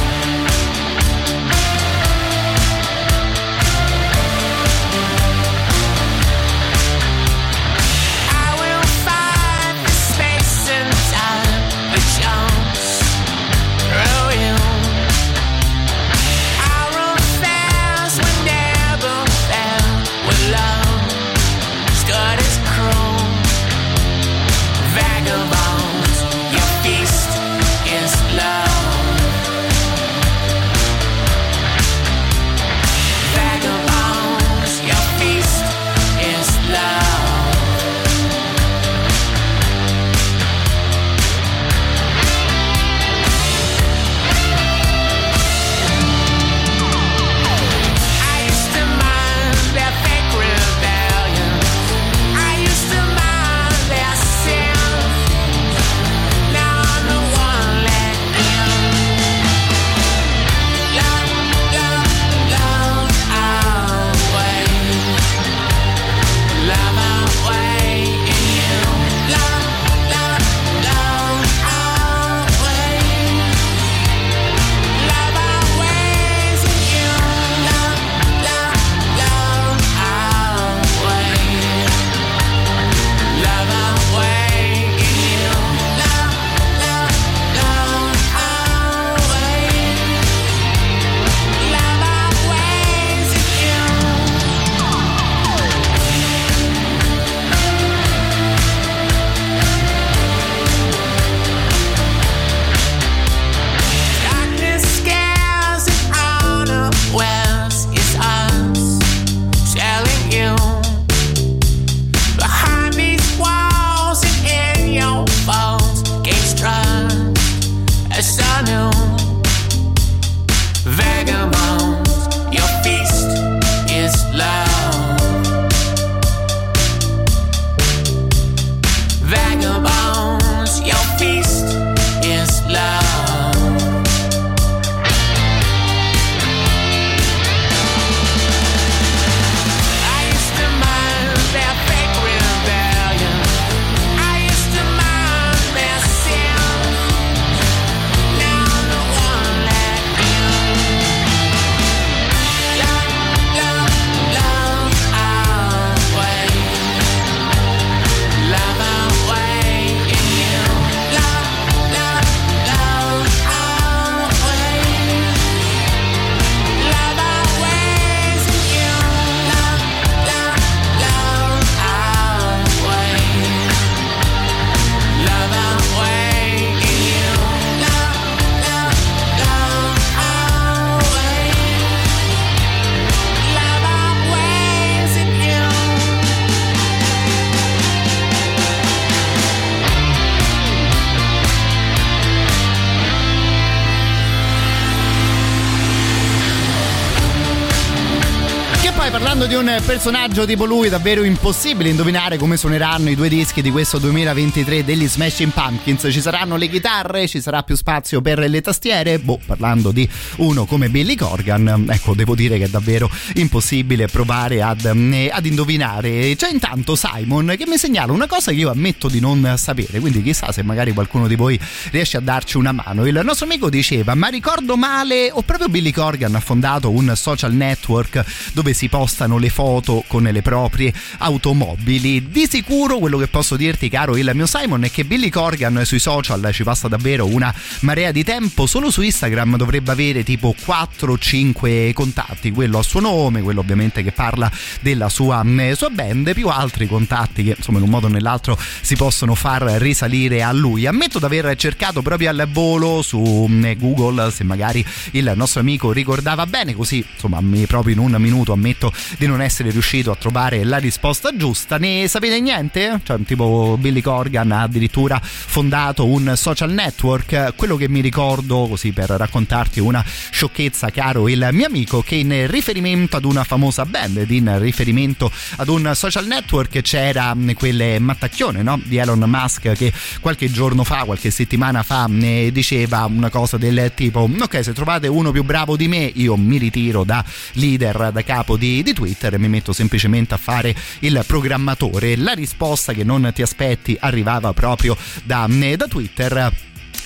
personaggio tipo lui, davvero impossibile indovinare come suoneranno i due dischi di questo 2023 degli Smashing Pumpkins. Ci saranno le chitarre, ci sarà più spazio per le tastiere? Boh, parlando di uno come Billy Corgan, ecco, devo dire che è davvero impossibile provare ad, eh, ad indovinare. C'è intanto Simon che mi segnala una cosa che io ammetto di non sapere, quindi chissà se magari qualcuno di voi riesce a darci una mano. Il nostro amico diceva, ma ricordo male, o proprio Billy Corgan ha fondato un social network dove si postano le foto con le proprie automobili. Di sicuro quello che posso dirti, caro il mio Simon, è che Billy Corgan sui social ci passa davvero una marea di tempo. Solo su Instagram dovrebbe avere tipo 4-5 contatti, quello a suo nome, quello ovviamente che parla della sua, mm, sua band, più altri contatti che insomma in un modo o nell'altro si possono far risalire a lui. Ammetto di aver cercato proprio al volo su mm, Google se magari il nostro amico ricordava bene, così insomma proprio in un minuto ammetto di non essere riuscito a trovare la risposta giusta. Ne sapete niente? Cioè, tipo Billy Corgan ha addirittura fondato un social network. Quello che mi ricordo, così per raccontarti una sciocchezza, caro il mio amico, che in riferimento ad una famosa band ed in riferimento ad un social network c'era mh, quelle mattacchione no? di Elon Musk che qualche giorno fa, qualche settimana fa, ne diceva una cosa del tipo: Ok, se trovate uno più bravo di me, io mi ritiro da leader, da capo di, di Twitter e mi metto semplicemente a fare il programmatore. La risposta che non ti aspetti arrivava proprio da, da Twitter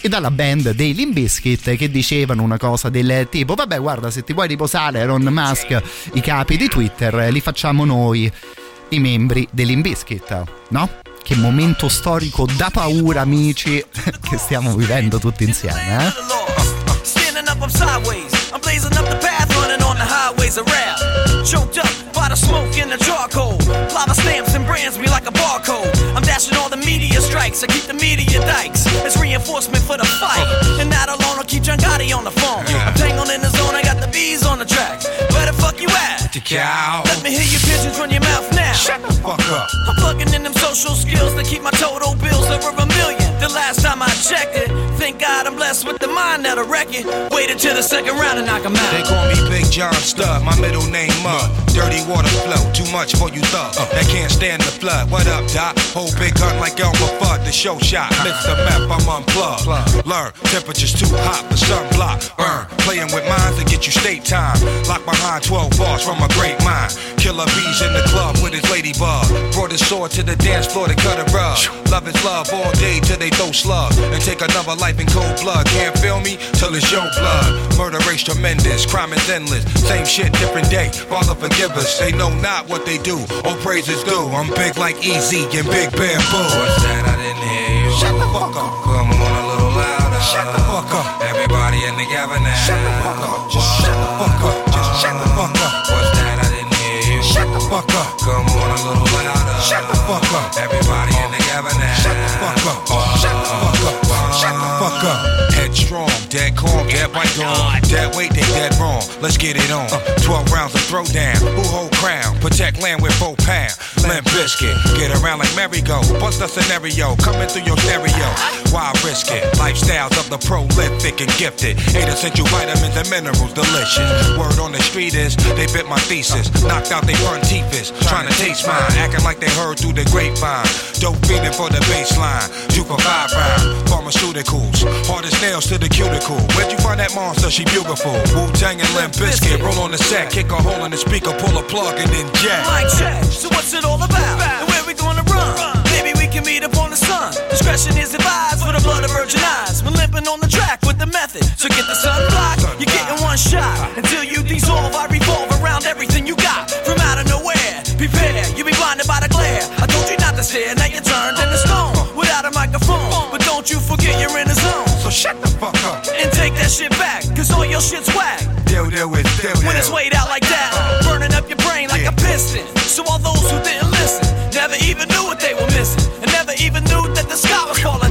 e dalla band dei Limbiskit che dicevano una cosa del tipo vabbè guarda se ti vuoi riposare Elon Musk i capi di Twitter li facciamo noi i membri dei Limbiskit no? che momento storico da paura amici che stiamo vivendo tutti insieme eh? Standing up, I'm smoke and the charcoal. Lava stamps and brands me like a barcode. I'm dashing all the media strikes. I keep the media dikes. It's reinforcement for the fight. And not alone, I'll keep John Gotti on the phone. I'm tangled in the zone, I got the bees on the track. Where the fuck you at? The cow. Let me hear your pigeons run your mouth now. Shut the fuck up. I'm plugging in them social skills to keep my total bills over a million. The last time I checked it, thank God I'm blessed with the mind that'll wreck it. Waited till the second round and knock 'em out. They call me Big John Stud, my middle name Mud. Dirty water flow, too much for you thug. Uh. That can't stand the flood. What up, Doc? Hold big gun like Elmer Fudd, the show shot. Uh. Mr. Map, I'm unplugged. Learn, temperature's too hot for sunblock. Burn, playing with minds to get you state time. Lock behind 12 bars from a great mind. Killer bees in the club with his ladybug. Brought his sword to the dance floor to cut a rug. Love is love all day till they throw slugs. And take another life in cold blood. Can't feel me till it's your blood. Murder race tremendous, crime is endless. Same shit, different day. Father forgive us. They know not what they do. All praises due. I'm big like Easy and Big Bamboo. What's that? I didn't hear you. Shut the fuck up. Come on a little louder. Shut the fuck up. Everybody in together now. Shut the fuck up. Just shut the fuck up. Fuck up. Come on a little louder. Shut the fuck up. Everybody in together now. Shut the fuck up. Shut the fuck up. Fuck up. Headstrong, dead calm, dead white dawn. Dead weight, they dead wrong. Let's get it on. 12 rounds of throwdown. Who hold crown? Protect land with four pound. Limp biscuit. Get around like merry-go. Bust a scenario. Coming through your stereo. Why risk it? Lifestyles of the prolific and gifted. Eight essential vitamins and minerals. Delicious. Word on the street is they bit my thesis. Knocked out they front teethers. Trying to taste mine. Acting like they heard through the grapevine. Dope feeding for the baseline. Two for five round. Pharmaceuticals. Hardest nails to the cuticle. Where'd you find that monster? She beautiful. Wu Tang and Limp Biscuit. Roll on the set. Kick a hole in the speaker. Pull a plug and then jack. Mic check. So what's it all about? And where we gonna run? Maybe we can meet up on the sun. Discretion is advised for the blood of virgin eyes. We're limping on the track with the method. So get the sun block. You're getting one shot. Until you dissolve, I revolve around everything you got. From out of nowhere. Prepare. You'll be blinded by the glare. I told you not to stare. Now you're turned into stone. Without a microphone. But you forget you're in the zone. So shut the fuck up. And take that shit back. Cause all your shit's whack. Deal, deal with, deal, When it's weighed out like that, uh-huh. burning up your brain like a piston. So all those who didn't listen never even knew what they were missing, and never even knew that the sky was falling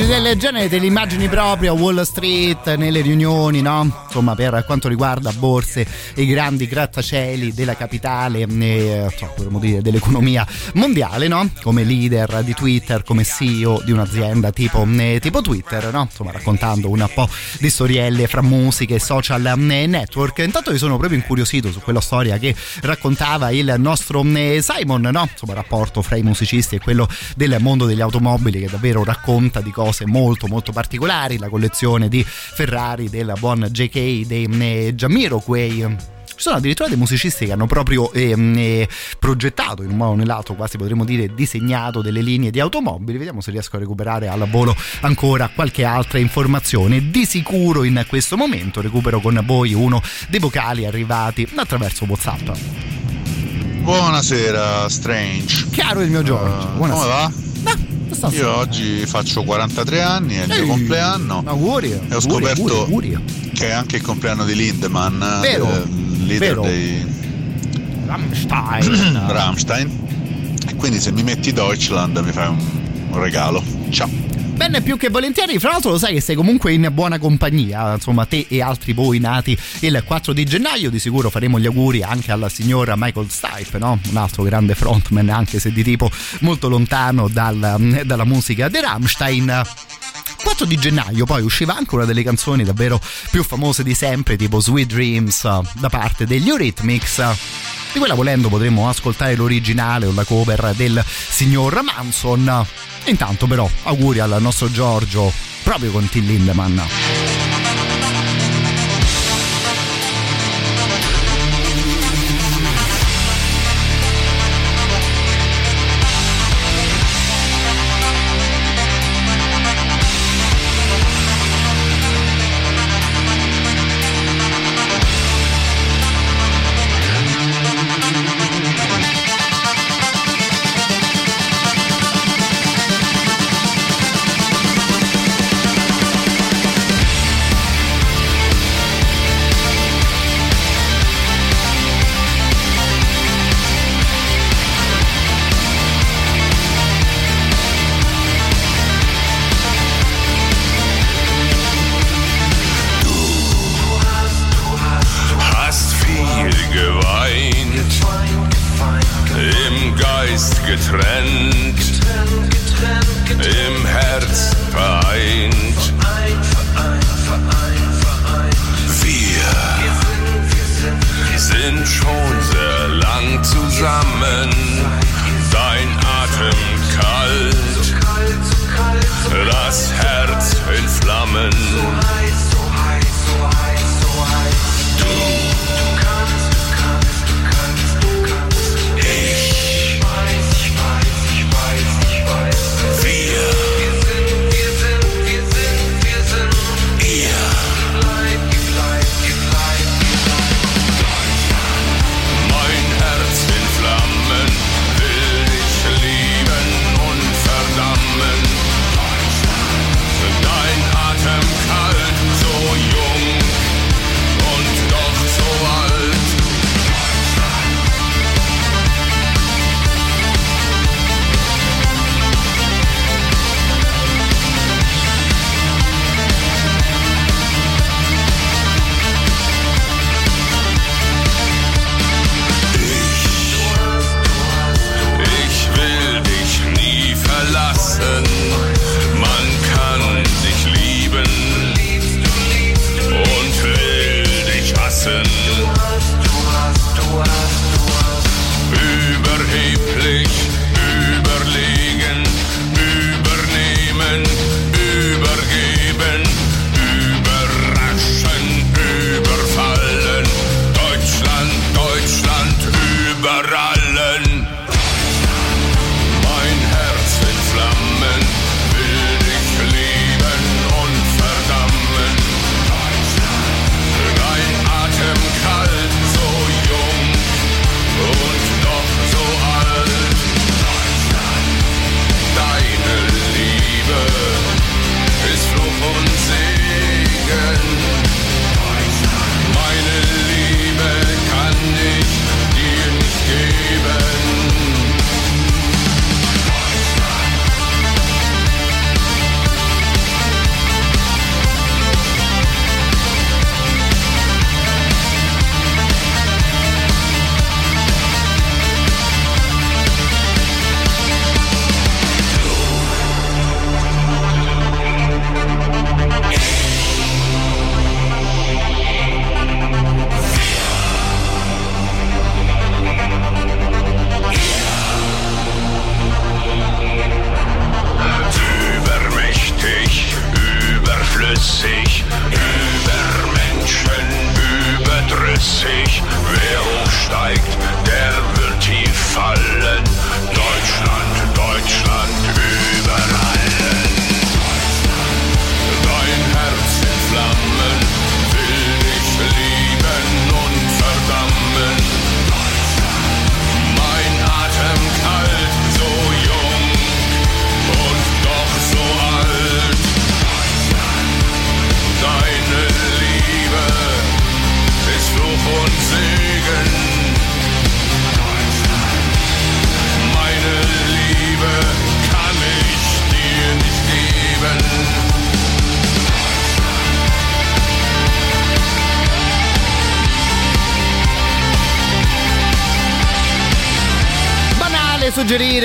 personaggi del genere te li immagini proprio a Wall Street, nelle riunioni, no? Insomma, per quanto riguarda borse e grandi grattacieli della capitale, eh, cioè, dire dell'economia mondiale, no? Come leader di Twitter, come CEO di un'azienda tipo, eh, tipo Twitter, no? Insomma, raccontando un po' di storielle fra musiche e social eh, network. Intanto mi sono proprio incuriosito su quella storia che raccontava il nostro Simon, no? Insomma, rapporto fra i musicisti e quello del mondo degli automobili che davvero racconta di cose molto molto particolari, la collezione di Ferrari del buon JK dei eh, Jamiroquai ci sono addirittura dei musicisti che hanno proprio ehm, eh, progettato in un modo o nell'altro, quasi potremmo dire disegnato delle linee di automobili. Vediamo se riesco a recuperare al volo ancora qualche altra informazione. Di sicuro in questo momento recupero con voi uno dei vocali arrivati attraverso WhatsApp. Buonasera, Strange. Chiaro il mio Giorgio. Uh, Buonasera. come va? Io oggi faccio 43 anni, è il mio compleanno. Auguri. E ho scoperto auguri, auguri. che è anche il compleanno di Lindemann, Vero, eh, leader vero. dei Rammstein. Rammstein. E quindi se mi metti Deutschland mi fai un, un regalo. Ciao. Bene, più che volentieri, fra l'altro lo sai che sei comunque in buona compagnia, insomma te e altri voi nati il 4 di gennaio, di sicuro faremo gli auguri anche alla signora Michael Stipe, no? un altro grande frontman anche se di tipo molto lontano dal- dalla musica dei Rammstein. 4 di gennaio poi usciva anche una delle canzoni davvero più famose di sempre, tipo Sweet Dreams da parte degli Eurythmics. Di quella volendo potremmo ascoltare l'originale o la cover del signor Manson. Intanto però auguri al nostro Giorgio proprio con Till Lindemann.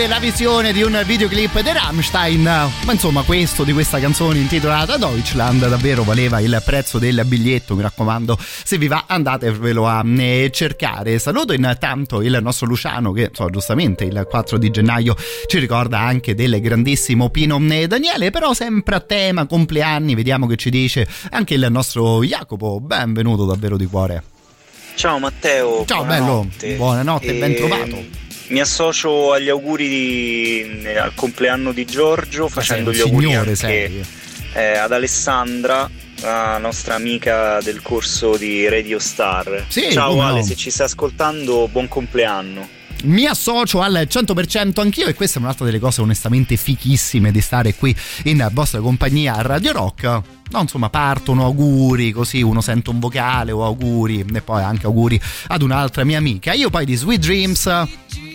La visione di un videoclip di Rammstein, ma insomma questo di questa canzone intitolata Deutschland davvero valeva il prezzo del biglietto, mi raccomando, se vi va andatevelo a eh, cercare. Saluto intanto il nostro Luciano che so, giustamente il 4 di gennaio ci ricorda anche del grandissimo Pino eh, Daniele, però sempre a tema compleanni, vediamo che ci dice anche il nostro Jacopo, benvenuto davvero di cuore. Ciao Matteo. Ciao buonanotte. bello, buonanotte, ben E, trovato. Mi associo agli auguri di- al compleanno di Giorgio facendo gli auguri anche eh, ad Alessandra, la nostra amica del corso di Radio Star. Sì, Ciao Ale, no. se ci stai ascoltando, buon compleanno. Mi associo al 100% anch'io e questa è un'altra delle cose onestamente fichissime di stare qui in vostra compagnia a Radio Rock. No, insomma, partono auguri, così uno sente un vocale o auguri e poi anche auguri ad un'altra mia amica. Io poi di Sweet Dreams,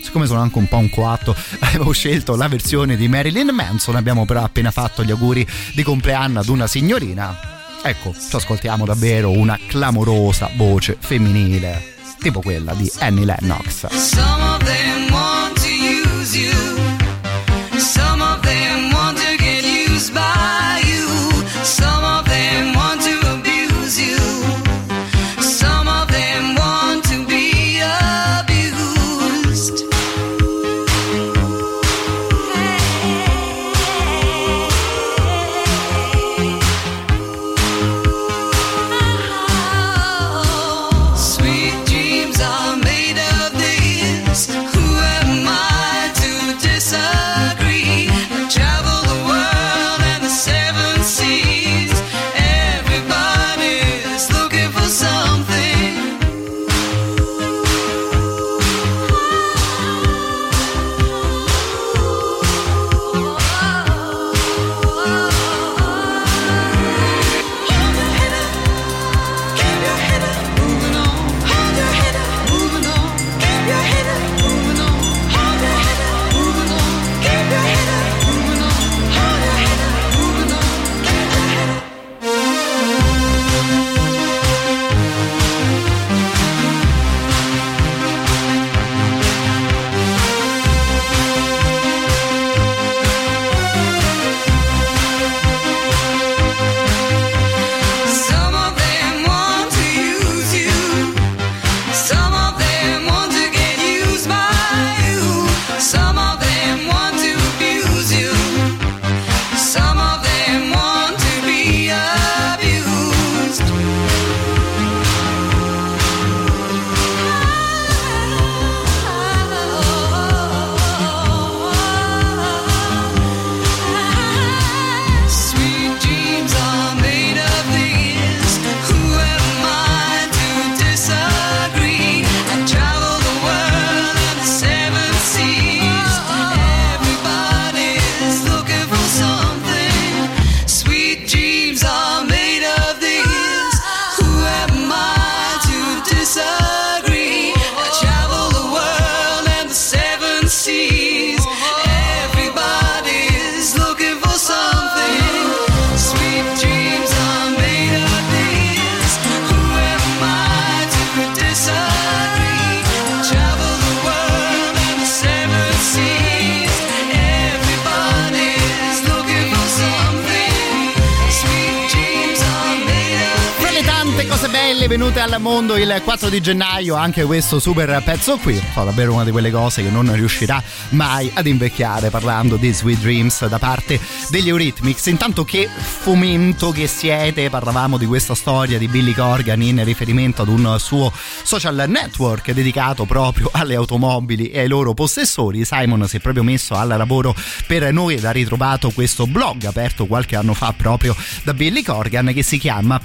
siccome sono anche un po' un coatto, avevo scelto la versione di Marilyn Manson, abbiamo però appena fatto gli auguri di compleanno ad una signorina. Ecco, ci ascoltiamo davvero una clamorosa voce femminile, tipo quella di Annie Lennox. Some of them want to use you. Al mondo il 4 di gennaio, anche questo super pezzo qui, fa davvero una di quelle cose che non riuscirà mai ad invecchiare parlando di Sweet Dreams da parte degli Eurythmics. Intanto che fomento che siete, parlavamo di questa storia di Billy Corgan in riferimento ad un suo social network dedicato proprio alle automobili e ai loro possessori. Simon si è proprio messo al lavoro per noi ed ha ritrovato questo blog aperto qualche anno fa proprio da Billy Corgan che si chiama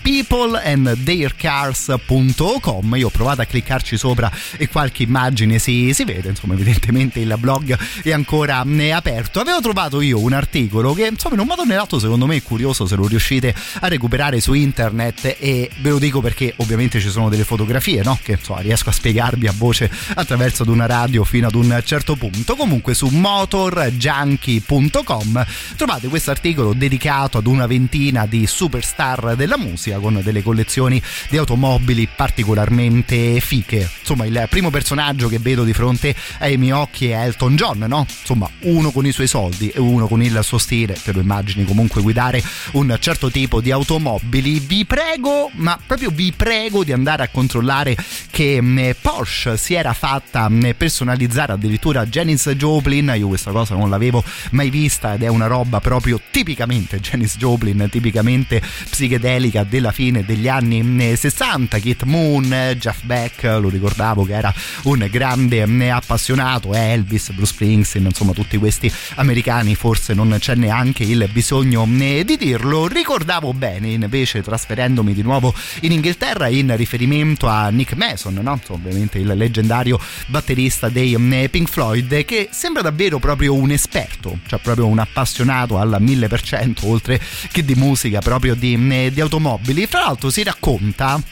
peopleandtheircars.com io ho provato a cliccarci sopra e qualche immagine si, si vede. Insomma evidentemente il blog è ancora è aperto. Avevo trovato io un articolo che insomma in un modo o nell'altro secondo me è curioso se lo riuscite a recuperare su internet e ve lo dico perché ovviamente ci sono delle fotografie no? che insomma riesco a spiegarvi a voce attraverso ad una radio fino ad un certo punto. Comunque su motorjunkie.com trovate questo articolo dedicato ad una ventina di superstar della musica con delle collezioni di automobili automobili particolarmente fiche. Insomma, il primo personaggio che vedo di fronte ai miei occhi è Elton John, no? Insomma, uno con i suoi soldi e uno con il suo stile, te lo immagini comunque guidare un certo tipo di automobili. Vi prego, ma proprio vi prego di andare a controllare che mh, Porsche si era fatta mh, personalizzare addirittura Janis Joplin. Io questa cosa non l'avevo mai vista ed è una roba proprio tipicamente Janis Joplin, tipicamente psichedelica della fine degli anni mh, 60. Kit Moon, Jeff Beck, lo ricordavo che era un grande appassionato, Elvis, Bruce Springsteen, insomma tutti questi americani, forse non c'è neanche il bisogno mh, di dirlo. Ricordavo bene invece trasferendomi di nuovo in Inghilterra in riferimento a Nick Mason, no? Ovviamente il leggendario batterista dei mh, Pink Floyd che sembra davvero proprio un esperto, cioè proprio un appassionato al 1000% oltre che di musica, proprio di, mh, di automobili. Fra l'altro si racconta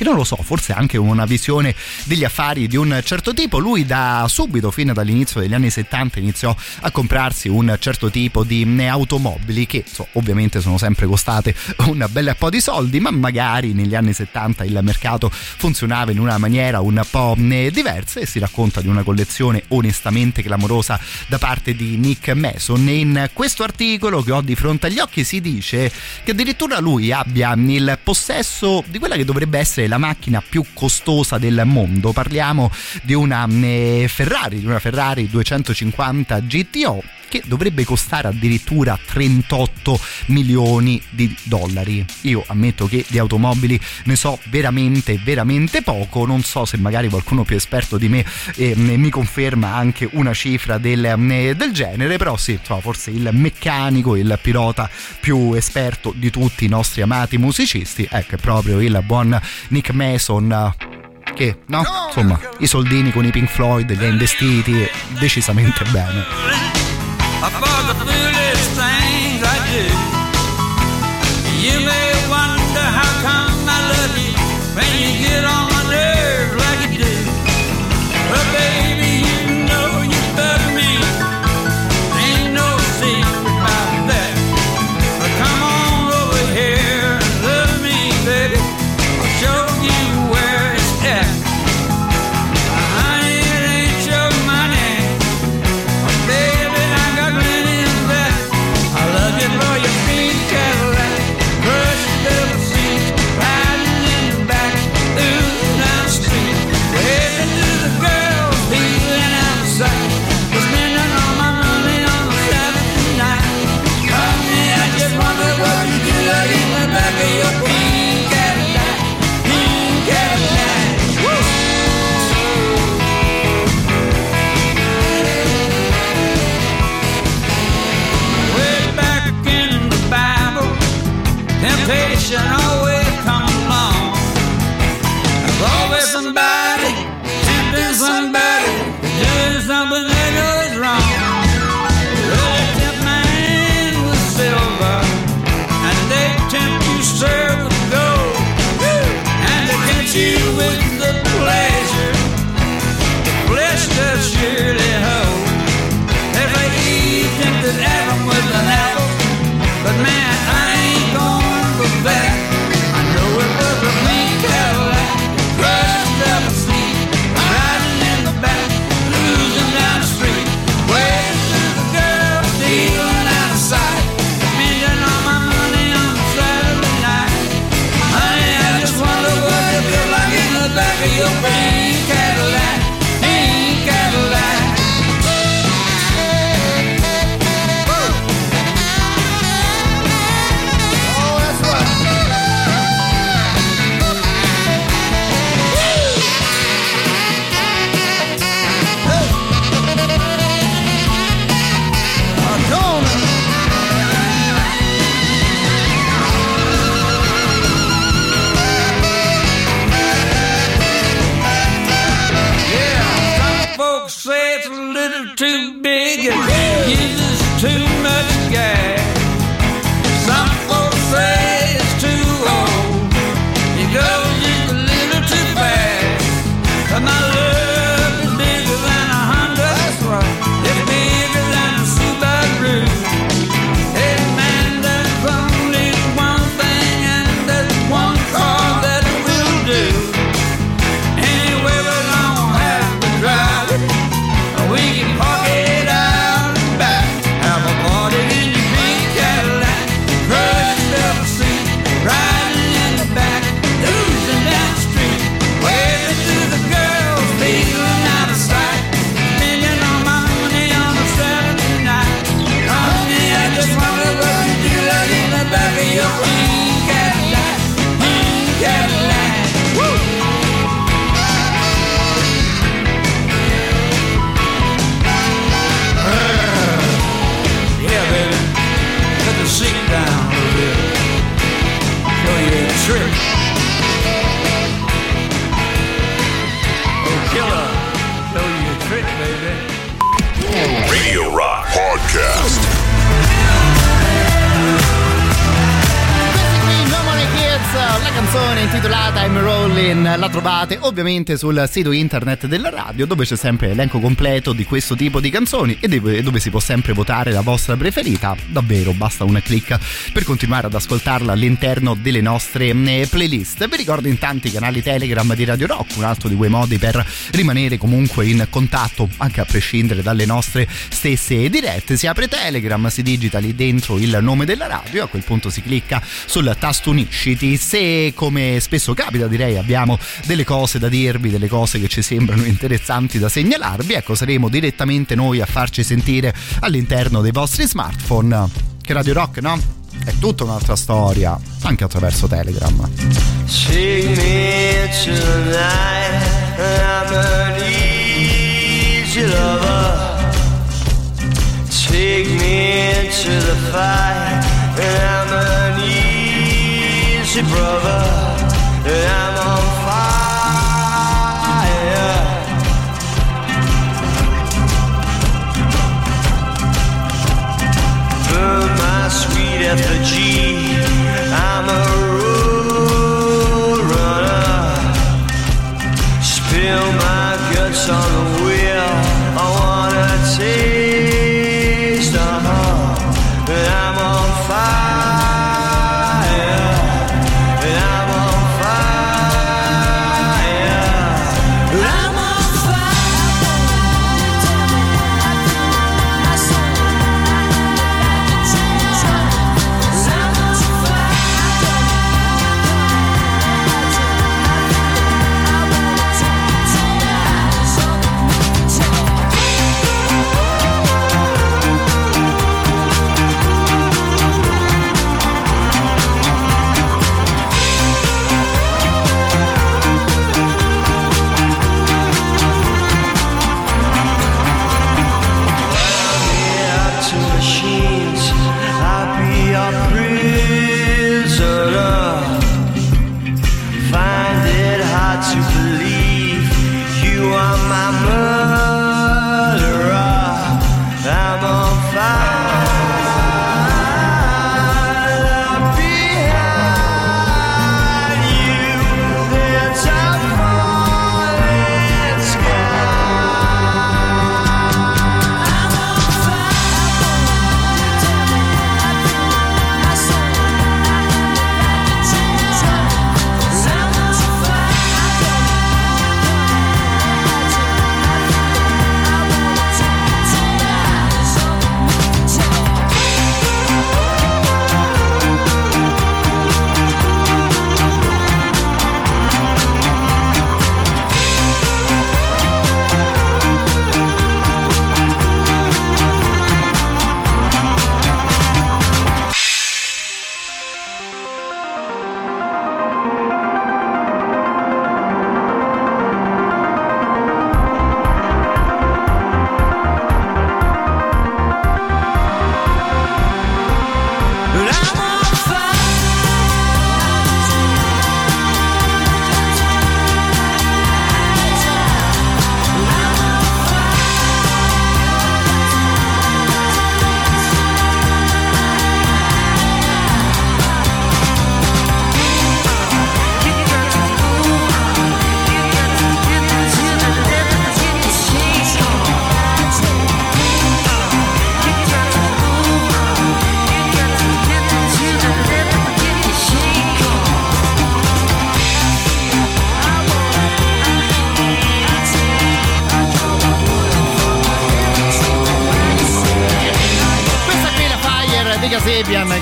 che non lo so, forse anche una visione degli affari di un certo tipo. Lui da subito, fino dall'inizio degli anni 70, iniziò a comprarsi un certo tipo di automobili che so, ovviamente sono sempre costate un bel po' di soldi, ma magari negli anni 70 il mercato funzionava in una maniera un po' diversa e si racconta di una collezione onestamente clamorosa da parte di Nick Mason. E in questo articolo che ho di fronte agli occhi si dice che addirittura lui abbia il possesso di quella che dovrebbe essere la macchina più costosa del mondo. Parliamo di una eh, Ferrari, di una Ferrari 250 GTO che dovrebbe costare addirittura 38 milioni di dollari. Io ammetto che di automobili ne so veramente, veramente poco. Non so se magari qualcuno più esperto di me eh, mi conferma anche una cifra del, eh, del genere, però sì, insomma, forse il meccanico, il pilota più esperto di tutti i nostri amati musicisti, ecco, è proprio il buon Nick Mason che no, insomma, i soldini con i Pink Floyd li ha investiti decisamente bene. for the foolish thing. Vegas. La trovate ovviamente sul sito internet della radio dove c'è sempre l'elenco completo di questo tipo di canzoni e dove, si può sempre votare la vostra preferita. Davvero basta un clic per continuare ad ascoltarla all'interno delle nostre eh, playlist. Vi ricordo in tanti canali Telegram di Radio Rock, un altro di quei modi per rimanere comunque in contatto anche a prescindere dalle nostre stesse dirette. Si apre Telegram, si digita lì dentro il nome della radio, a quel punto si clicca sul tasto unisciti. Se come spesso capita direi abbiamo delle cose da dirvi, delle cose che ci sembrano interessanti da segnalarvi, ecco saremo direttamente noi a farci sentire all'interno dei vostri smartphone. Che Radio Rock, no? È tutta un'altra storia, anche attraverso Telegram. Take me into the fight. I'm an easy brother. I'm effigy. I'm a road runner. Spill my guts on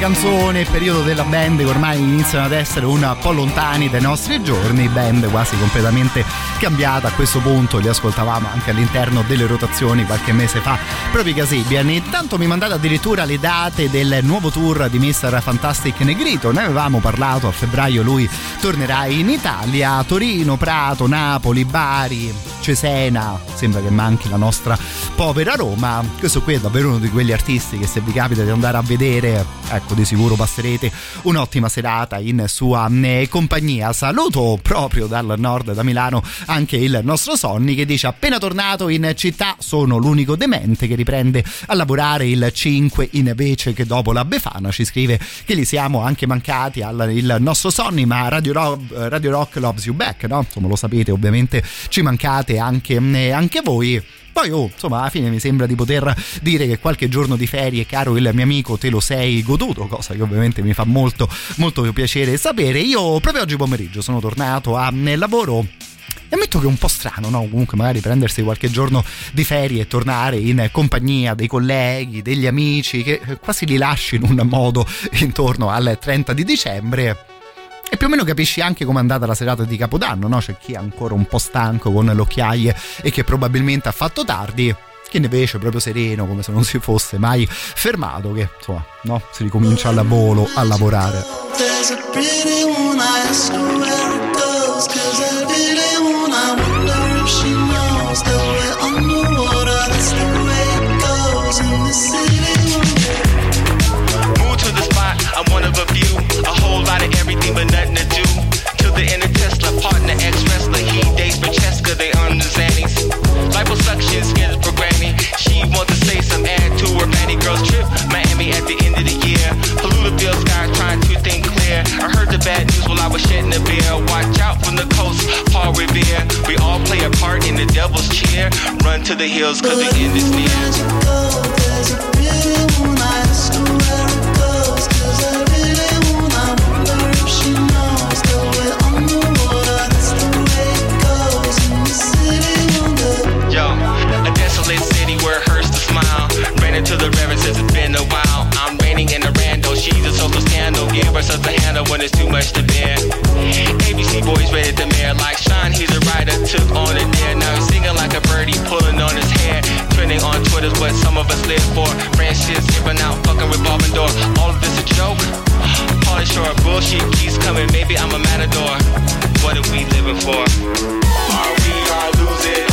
canzone, periodo della band che ormai iniziano ad essere un po' lontani dai nostri giorni, band quasi completamente cambiata. A questo punto, li ascoltavamo anche all'interno delle rotazioni qualche mese fa, proprio i Casebian. Intanto mi mandate addirittura le date del nuovo tour di Mr. Fantastic Negrito, ne avevamo parlato a febbraio, lui tornerà in Italia, Torino, Prato, Napoli, Bari, Cesena, sembra che manchi la nostra povera Roma, questo qui è davvero uno di quegli artisti che se vi capita di andare a vedere, ecco di sicuro passerete un'ottima serata in sua eh, compagnia. Saluto proprio dal nord da Milano anche il nostro Sonny che dice appena tornato in città sono l'unico demente che riprende a lavorare il 5 invece che dopo la Befana ci scrive che li siamo anche mancati al il nostro Sonny ma Radio Rock, Radio Rock loves you back no? insomma lo sapete ovviamente ci mancate anche, eh, anche voi poi, oh, insomma, alla fine mi sembra di poter dire che qualche giorno di ferie, caro il mio amico, te lo sei goduto, cosa che ovviamente mi fa molto, molto piacere sapere. Io proprio oggi pomeriggio sono tornato a nel lavoro. E ammetto che è un po' strano, no? Comunque, magari prendersi qualche giorno di ferie e tornare in compagnia dei colleghi, degli amici, che quasi li lasci in un modo intorno al 30 di dicembre. E più o meno capisci anche com'è andata la serata di Capodanno, no? C'è chi è ancora un po' stanco con le occhiaie e che probabilmente ha fatto tardi. Chi invece proprio sereno, come se non si fosse mai fermato, che insomma, no? Si ricomincia al volo a lavorare. I was shedding a beer. Watch out from the coast, Paul Revere. We all play a part in the devil's cheer. Run to the hills cause the end is near. There's a I ask her where it goes. Cause I really wanna wonder if she knows that we're underwater. That's the way it goes in the city. Wonder. Yo, a desolate city where it hurts to smile. Ran into the river since it's been a while. I'm raining in a rando, she's a social scandal. Give her a handle when it's too much to bear. ABC boys ready to mayor like Sean, he's a writer, took on it there. Now he's singing like a birdie, pulling on his hair. Trending on Twitter's what some of us live for. Shit, skipping out, fucking revolving door. All of this a joke. Party short, bullshit keeps coming. Maybe I'm a matador. What are we living for? Are we all losing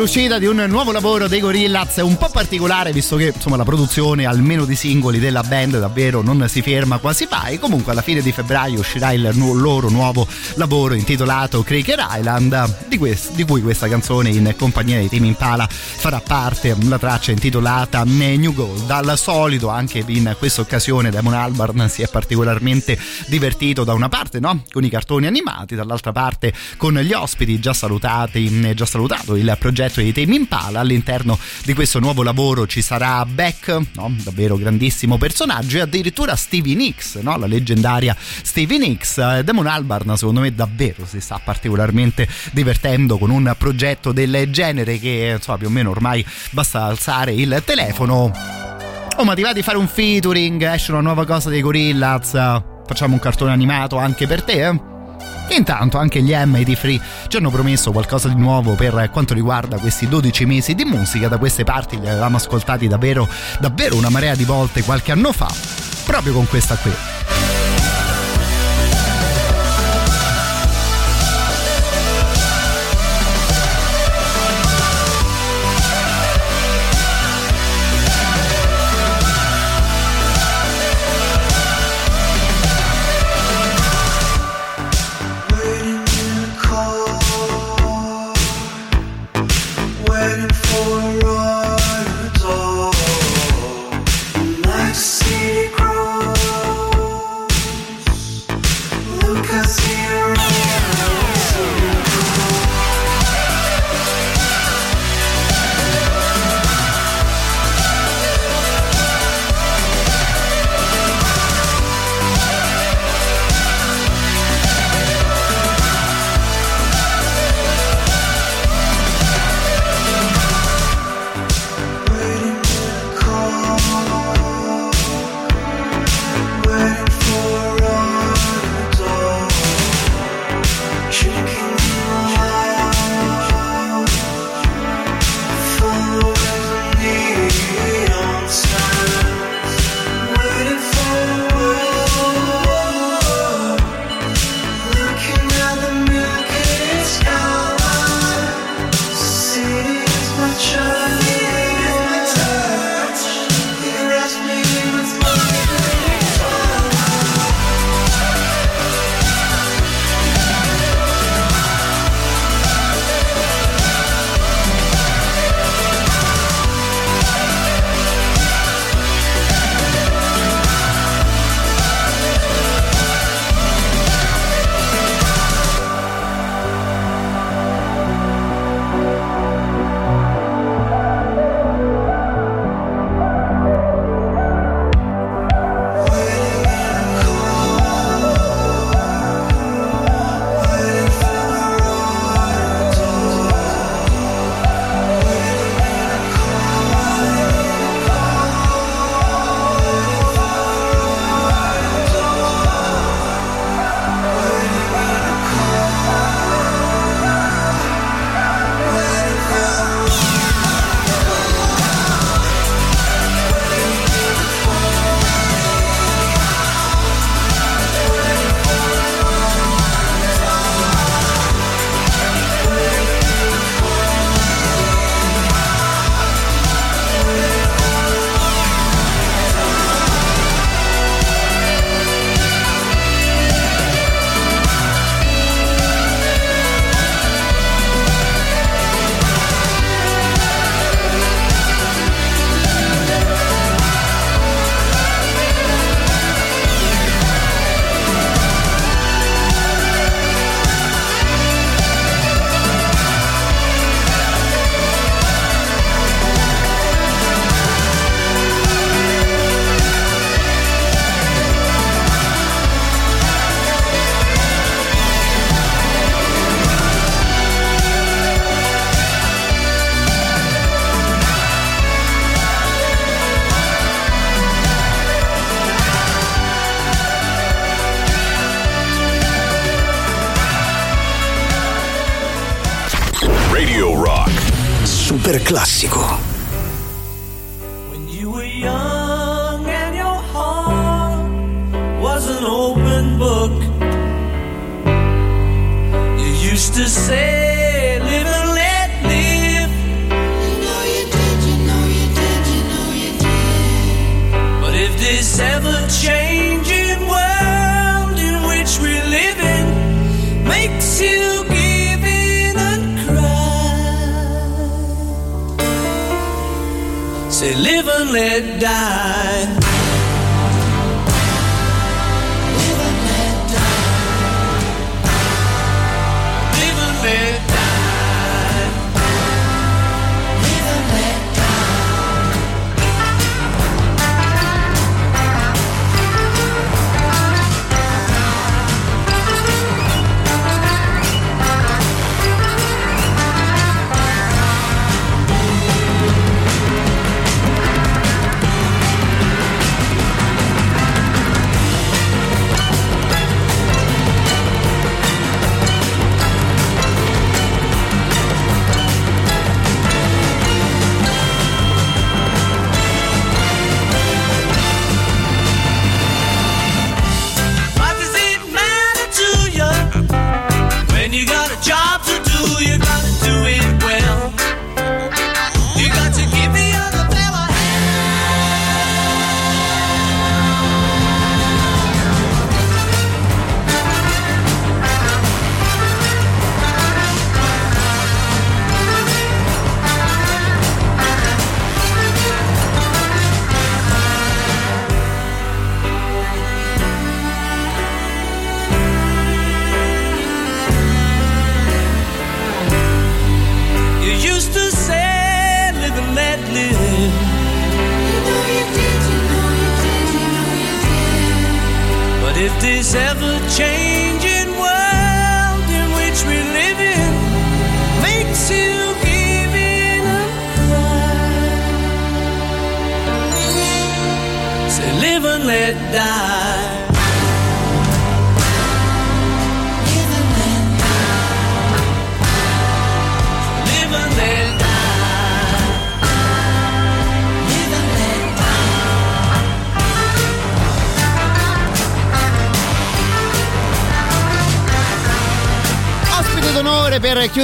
l'uscita di un nuovo lavoro dei Gorillaz un po' particolare visto che insomma la produzione almeno di singoli della band davvero non si ferma quasi mai. Comunque alla fine di febbraio uscirà il nu- loro nuovo lavoro intitolato Cracker Island di, quest- di cui questa canzone in compagnia di Team Impala farà parte la traccia intitolata New Gold. Dal solito anche in questa occasione Damon Albarn si è particolarmente divertito da una parte no? con i cartoni animati, dall'altra parte con gli ospiti già salutati, già salutato il progetto di Tame Impala. All'interno di questo nuovo lavoro ci sarà Beck, no? davvero grandissimo personaggio, e addirittura Stevie Nicks, no? la leggendaria Stevie Nicks. Eh, Damon Albarn secondo me davvero si sta particolarmente divertendo con un progetto del genere che insomma più o meno ormai basta alzare il telefono. Oh ma ti va di fare un featuring, esce una nuova cosa dei Gorillaz, facciamo un cartone animato anche per te? eh? Intanto anche gli MIT Free ci hanno promesso qualcosa di nuovo per quanto riguarda questi 12 mesi di musica. Da queste parti li avevamo ascoltati davvero, davvero una marea di volte qualche anno fa, proprio con questa qui. Classico.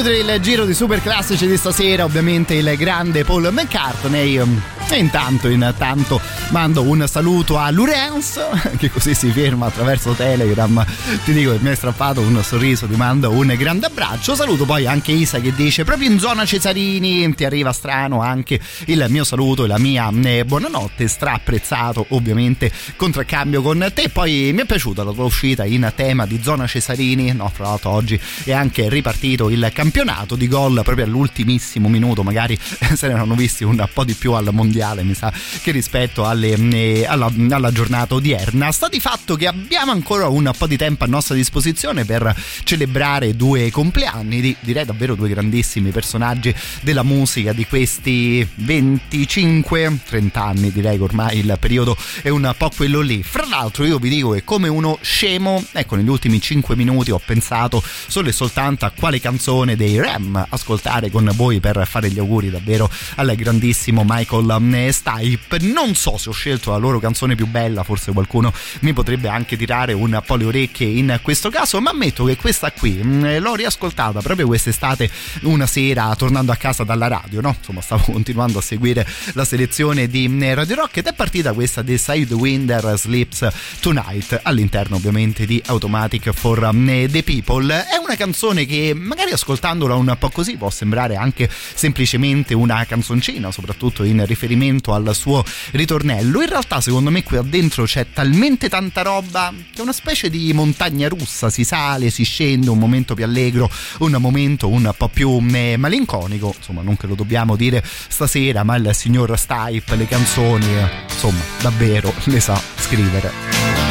Chiudere il giro di super classici di stasera, ovviamente il grande Paul McCartney. E intanto, intanto mando un saluto a Lorenz, che così si ferma attraverso Telegram. Ti dico che mi hai strappato un sorriso, ti mando un grande abbraccio. Saluto poi anche Isa che dice: proprio in zona Cesarini ti arriva strano anche il mio saluto e la mia eh, buonanotte. Stra apprezzato, ovviamente, contraccambio con te. Poi mi è piaciuta la tua uscita in tema di zona Cesarini. No, fra l'altro, oggi è anche ripartito il campionato di gol proprio all'ultimissimo minuto. Magari se ne erano visti un po' di più al mondiale, mi sa, che rispetto alle, eh, alla, alla giornata odierna. Sta di fatto che abbiamo ancora un po' di tempo a nostra disposizione per celebrare due compleanni di direi davvero due grandissimi personaggi della musica di questi 25-30 anni. Direi che ormai il periodo è un po' quello lì. Fra l'altro, io vi dico che come uno scemo, ecco, negli ultimi 5 minuti ho pensato solo e soltanto a quale canzone dei Ram ascoltare con voi per fare gli auguri davvero al grandissimo Michael eh, Stipe. Non so ho scelto la loro canzone più bella, forse qualcuno mi potrebbe anche tirare un po' le orecchie in questo caso, ma ammetto che questa qui mh, l'ho riascoltata proprio quest'estate una sera tornando a casa dalla radio, no? Insomma, stavo continuando a seguire la selezione di mh, Radio Rock ed è partita questa The Sidewinder Sleeps Tonight all'interno ovviamente di Automatic for mh, the People. È una canzone che magari ascoltandola un po' così può sembrare anche semplicemente una canzoncina, soprattutto in riferimento al suo ritornello. In realtà, secondo me, qui dentro c'è talmente tanta roba che è una specie di montagna russa. Si sale, si scende, un momento più allegro, un momento un po' più eh, malinconico. Insomma, non che lo dobbiamo dire stasera, ma il signor Stipe, le canzoni, insomma, davvero le sa scrivere.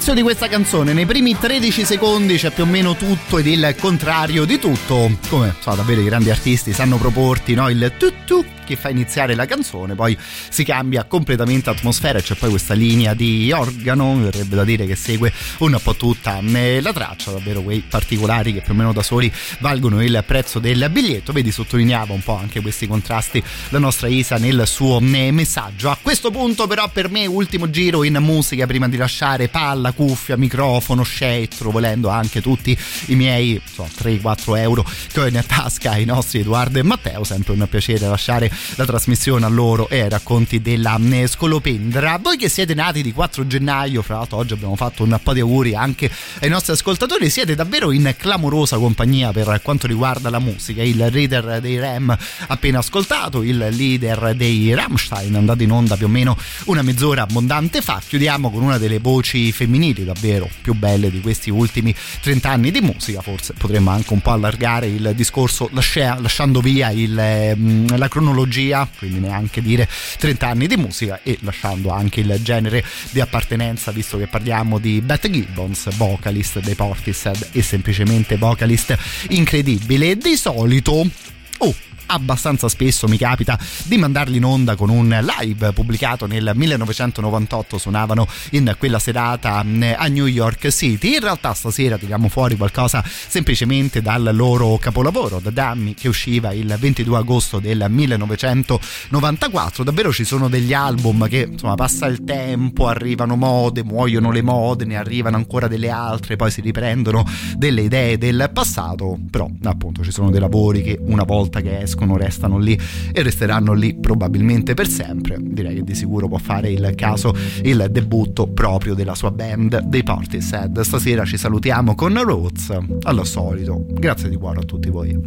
All'inizio di questa canzone, nei primi 13 secondi c'è più o meno tutto ed il contrario di tutto. Come so, davvero i grandi artisti sanno proporti no? il tuttu che fa iniziare la canzone, poi si cambia completamente atmosfera e c'è poi questa linea di organo, verrebbe da dire che segue un po' tutta la traccia, davvero quei particolari che più o meno da soli valgono il prezzo del biglietto. Vedi, sottolineava un po' anche questi contrasti la nostra Isa nel suo messaggio. A questo punto però per me ultimo giro in musica prima di lasciare palla, cuffia, microfono, scettro, volendo anche tutti i miei so, 3-4 euro che ho in tasca ai nostri Edoardo e Matteo, sempre un piacere lasciare la trasmissione a loro e ai racconti della Scolopendra. Voi che siete nati di 4 gennaio, fra l'altro oggi abbiamo fatto un po' di auguri anche ai nostri ascoltatori, siete davvero in clamorosa compagnia per quanto riguarda la musica. Il leader dei Ram appena ascoltato, il leader dei Rammstein andato in onda più o meno una mezz'ora abbondante fa. Chiudiamo con una delle voci femminili davvero più belle di questi ultimi 30 anni di musica. Forse potremmo anche un po' allargare il discorso lascia- lasciando via il, ehm, la cronologia, quindi neanche dire 30 anni di musica e lasciando anche il genere di appartenenza, visto che parliamo di Beth Gibbons, vocalist dei Portishead e semplicemente vocalist incredibile. Di solito, oh, abbastanza spesso mi capita di mandarli in onda con un live pubblicato nel 1998 suonavano in quella serata a New York City. In realtà stasera tiriamo fuori qualcosa semplicemente dal loro capolavoro The Dummy che usciva il 22 agosto del 1994 davvero ci sono degli album che insomma passa il tempo arrivano mode muoiono le mode ne arrivano ancora delle altre poi si riprendono delle idee del passato però appunto ci sono dei lavori che una volta che escono restano lì e resteranno lì probabilmente per sempre. Direi che di sicuro può fare il caso il debutto proprio della sua band dei Portishead. Stasera ci salutiamo con Roots al solito. Grazie di cuore a tutti voi